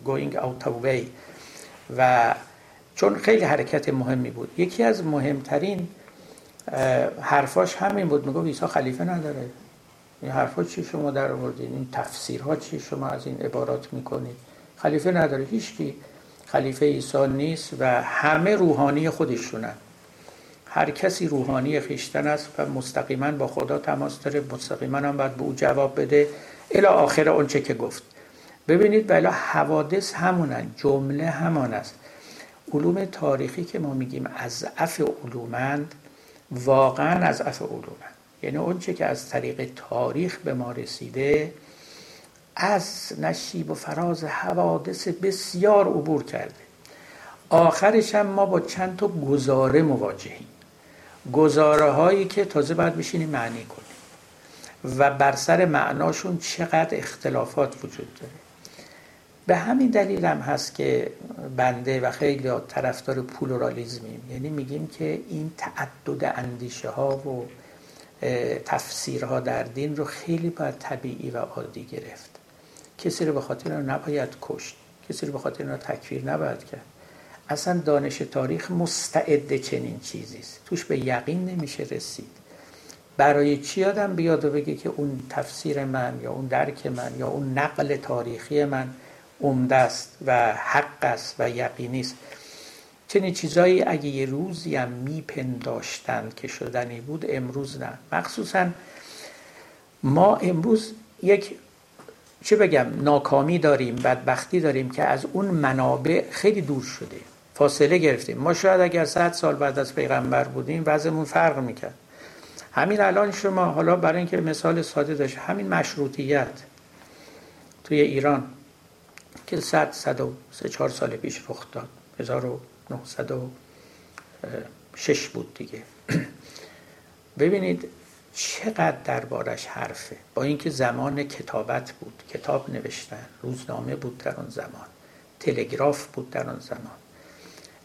Speaker 1: going out of way. و چون خیلی حرکت مهمی بود. یکی از مهمترین حرفاش همین بود. میگو عیسی خلیفه نداره. این حرفا چی شما در آوردین؟ این تفسیرها چی شما از این عبارات می‌کنید؟ خلیفه نداره. هیچکی. خلیفه عیسی نیست و همه روحانی خودشونن هر کسی روحانی خیشتن است و مستقیما با خدا تماس داره مستقیما هم باید به او جواب بده. الی آخر اونچه که گفت. ببینید بلا حوادث همونن جمله همان است. علوم تاریخی که ما میگیم از اف علومند واقعا از اف علومند. یعنی اونچه که از طریق تاریخ به ما رسیده از نشیب و فراز حوادث بسیار عبور کرده. آخرش هم ما با چند تا گزاره مواجهیم. گزاره هایی که تازه باید بشینیم معنی کنیم. و بر سر معناشون چقدر اختلافات وجود داره. به همین دلیل هم هست که بنده و خیلی طرفدار پلورالیزمیم یعنی میگیم که این تعدد اندیشه ها و تفسیرها در دین رو خیلی باید طبیعی و عادی گرفت. کسی رو به خاطر نباید کشت. کسی رو به خاطر تکفیر نباید کرد. اصلا دانش تاریخ مستعد چنین چیزی است. توش به یقین نمیشه رسید. برای چی آدم بیاد و بگه که اون تفسیر من یا اون درک من یا اون نقل تاریخی من عمده است و حق است و یقینی است؟ چنین چیزایی اگه یه روزی هم میپنداشتند که شدنی بود امروز نه. مخصوصا ما امروز یک چه بگم ناکامی داریم بدبختی داریم که از اون منابع خیلی دور شده. فاصله گرفتیم. ما شاید اگر صد سال بعد از پیغمبر بودیم وضعمون فرق می‌کرد. همین الان شما حالا برای اینکه مثال ساده داشت همین مشروطیت توی ایران که صد صد و سال پیش رخ داد. 1906 بود دیگه. ببینید چقدر دربارش حرفه. با اینکه زمان کتابت بود. کتاب نوشتن. روزنامه بود در آن زمان. تلگراف بود در آن زمان.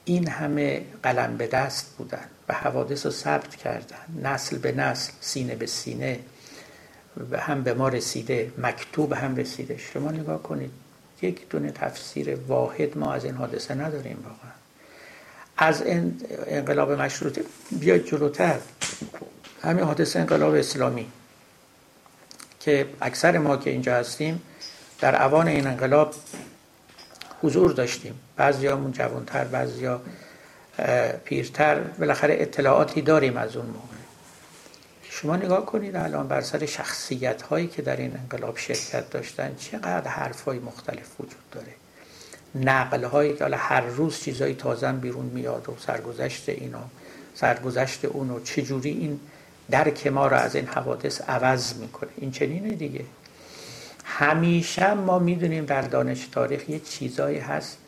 Speaker 1: این همه قلم به دست بودن و حوادث رو ثبت کردن. نسل به نسل سینه به سینه هم به ما رسیده مکتوب هم رسیده. شما نگاه کنید یک دونه تفسیر واحد ما از این حادثه نداریم واقعا. از انقلاب مشروطه بیاید جلوتر. همین حادثه انقلاب اسلامی که اکثر ما که اینجا هستیم در اوان این انقلاب حضور داشتیم. بعضیامون جوانتر بعضیا پیرتر. بالاخره اطلاعاتی داریم از اون موقع. شما نگاه کنید الان بر سر شخصیت هایی که در این انقلاب شرکت داشتن چقدر حرف های مختلف وجود داره. نقل هایی که هر روز چیزایی تازه بیرون میاد و سرگذشت اینو سرگذشت اونو چجوری این درک ما رو از این حوادث عوض می‌کنه؟ این چنینه دیگه. همیشه ما می‌دونیم در دانش تاریخ یه چیزایی هست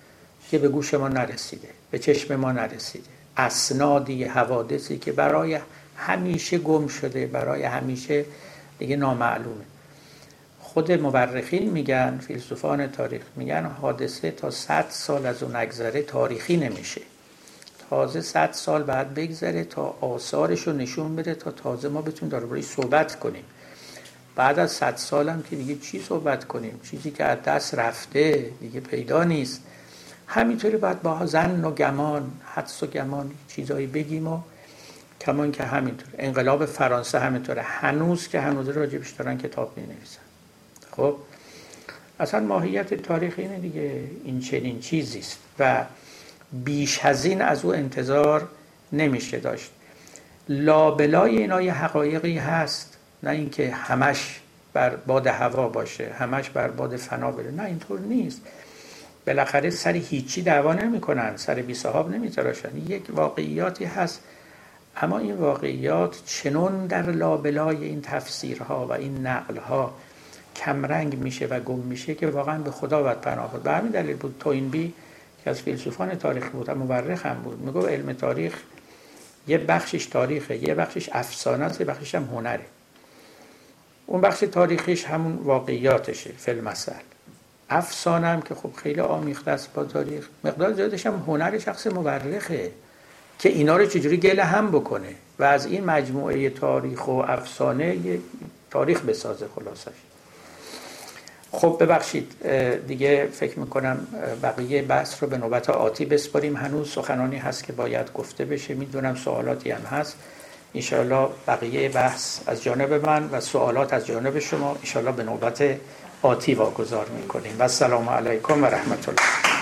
Speaker 1: که به گوش ما نرسیده به چشم ما نرسیده. اسنادی حوادثی که برای همیشه گم شده برای همیشه دیگه نامعلومه. خود مورخین میگن فیلسوفان تاریخ میگن حادثه تا صد سال از اون نگذره تاریخی نمیشه. تازه صد سال بعد بگذره تا آثارش رو نشون بده تا تازه ما بتونیم درباره صحبت کنیم. بعد از صد سال هم که دیگه چی صحبت کنیم؟ چیزی که از دست رفته دیگه پیدا نیست. همینطوری باید با زن و گمان حدس و گمان چیزایی بگیم و کمان که همینطور. انقلاب فرانسه همینطوره. هنوز که هنوز راجبش دارن کتاب می نویسن خب؟ اصلا ماهیت تاریخ اینه دیگه. این چنین چیزی است. و بیش از این از او انتظار نمیشه داشت. لابلای اینا یه حقایقی هست. نه اینکه همش بر باد هوا باشه همش بر باد فنا بره. نه اینطور نیست. بالاخره سر هیچی دعوا نمی‌کنن سر بی صاحب نمیتراشن. یک واقعیاتی هست اما این واقعیات چنون در لابلای این تفسیرها و این نقلها کمرنگ میشه و گم میشه که واقعا به خدا باید پناه بود به همین دلیل بود توینبی که از فیلسوفان تاریخ بود مورخ هم بود. میگو علم تاریخ یه بخشش تاریخه یه بخشش افسانه است یه بخشش هم هنره. اون بخش تاریخیش همون واقعیاتشه فیلم افسانه هم که خب خیلی آمیخته است با تاریخ مقدار زیادش هم هنر شخص مورخه که اینا رو چجوری گله هم بکنه و از این مجموعه تاریخ و افسانه تاریخ بسازه خلاصش. خب ببخشید دیگه فکر می‌کنم بقیه بحث رو به نوبت آتی بسپاریم. هنوز سخنانی هست که باید گفته بشه. می‌دونم سوالاتی هم هست. انشاءالله بقیه بحث از جانب من و سوالات از جانب شما انشاءالله به نوبت آتی واگذار می‌کنیم. و السلام علیکم و رحمت الله.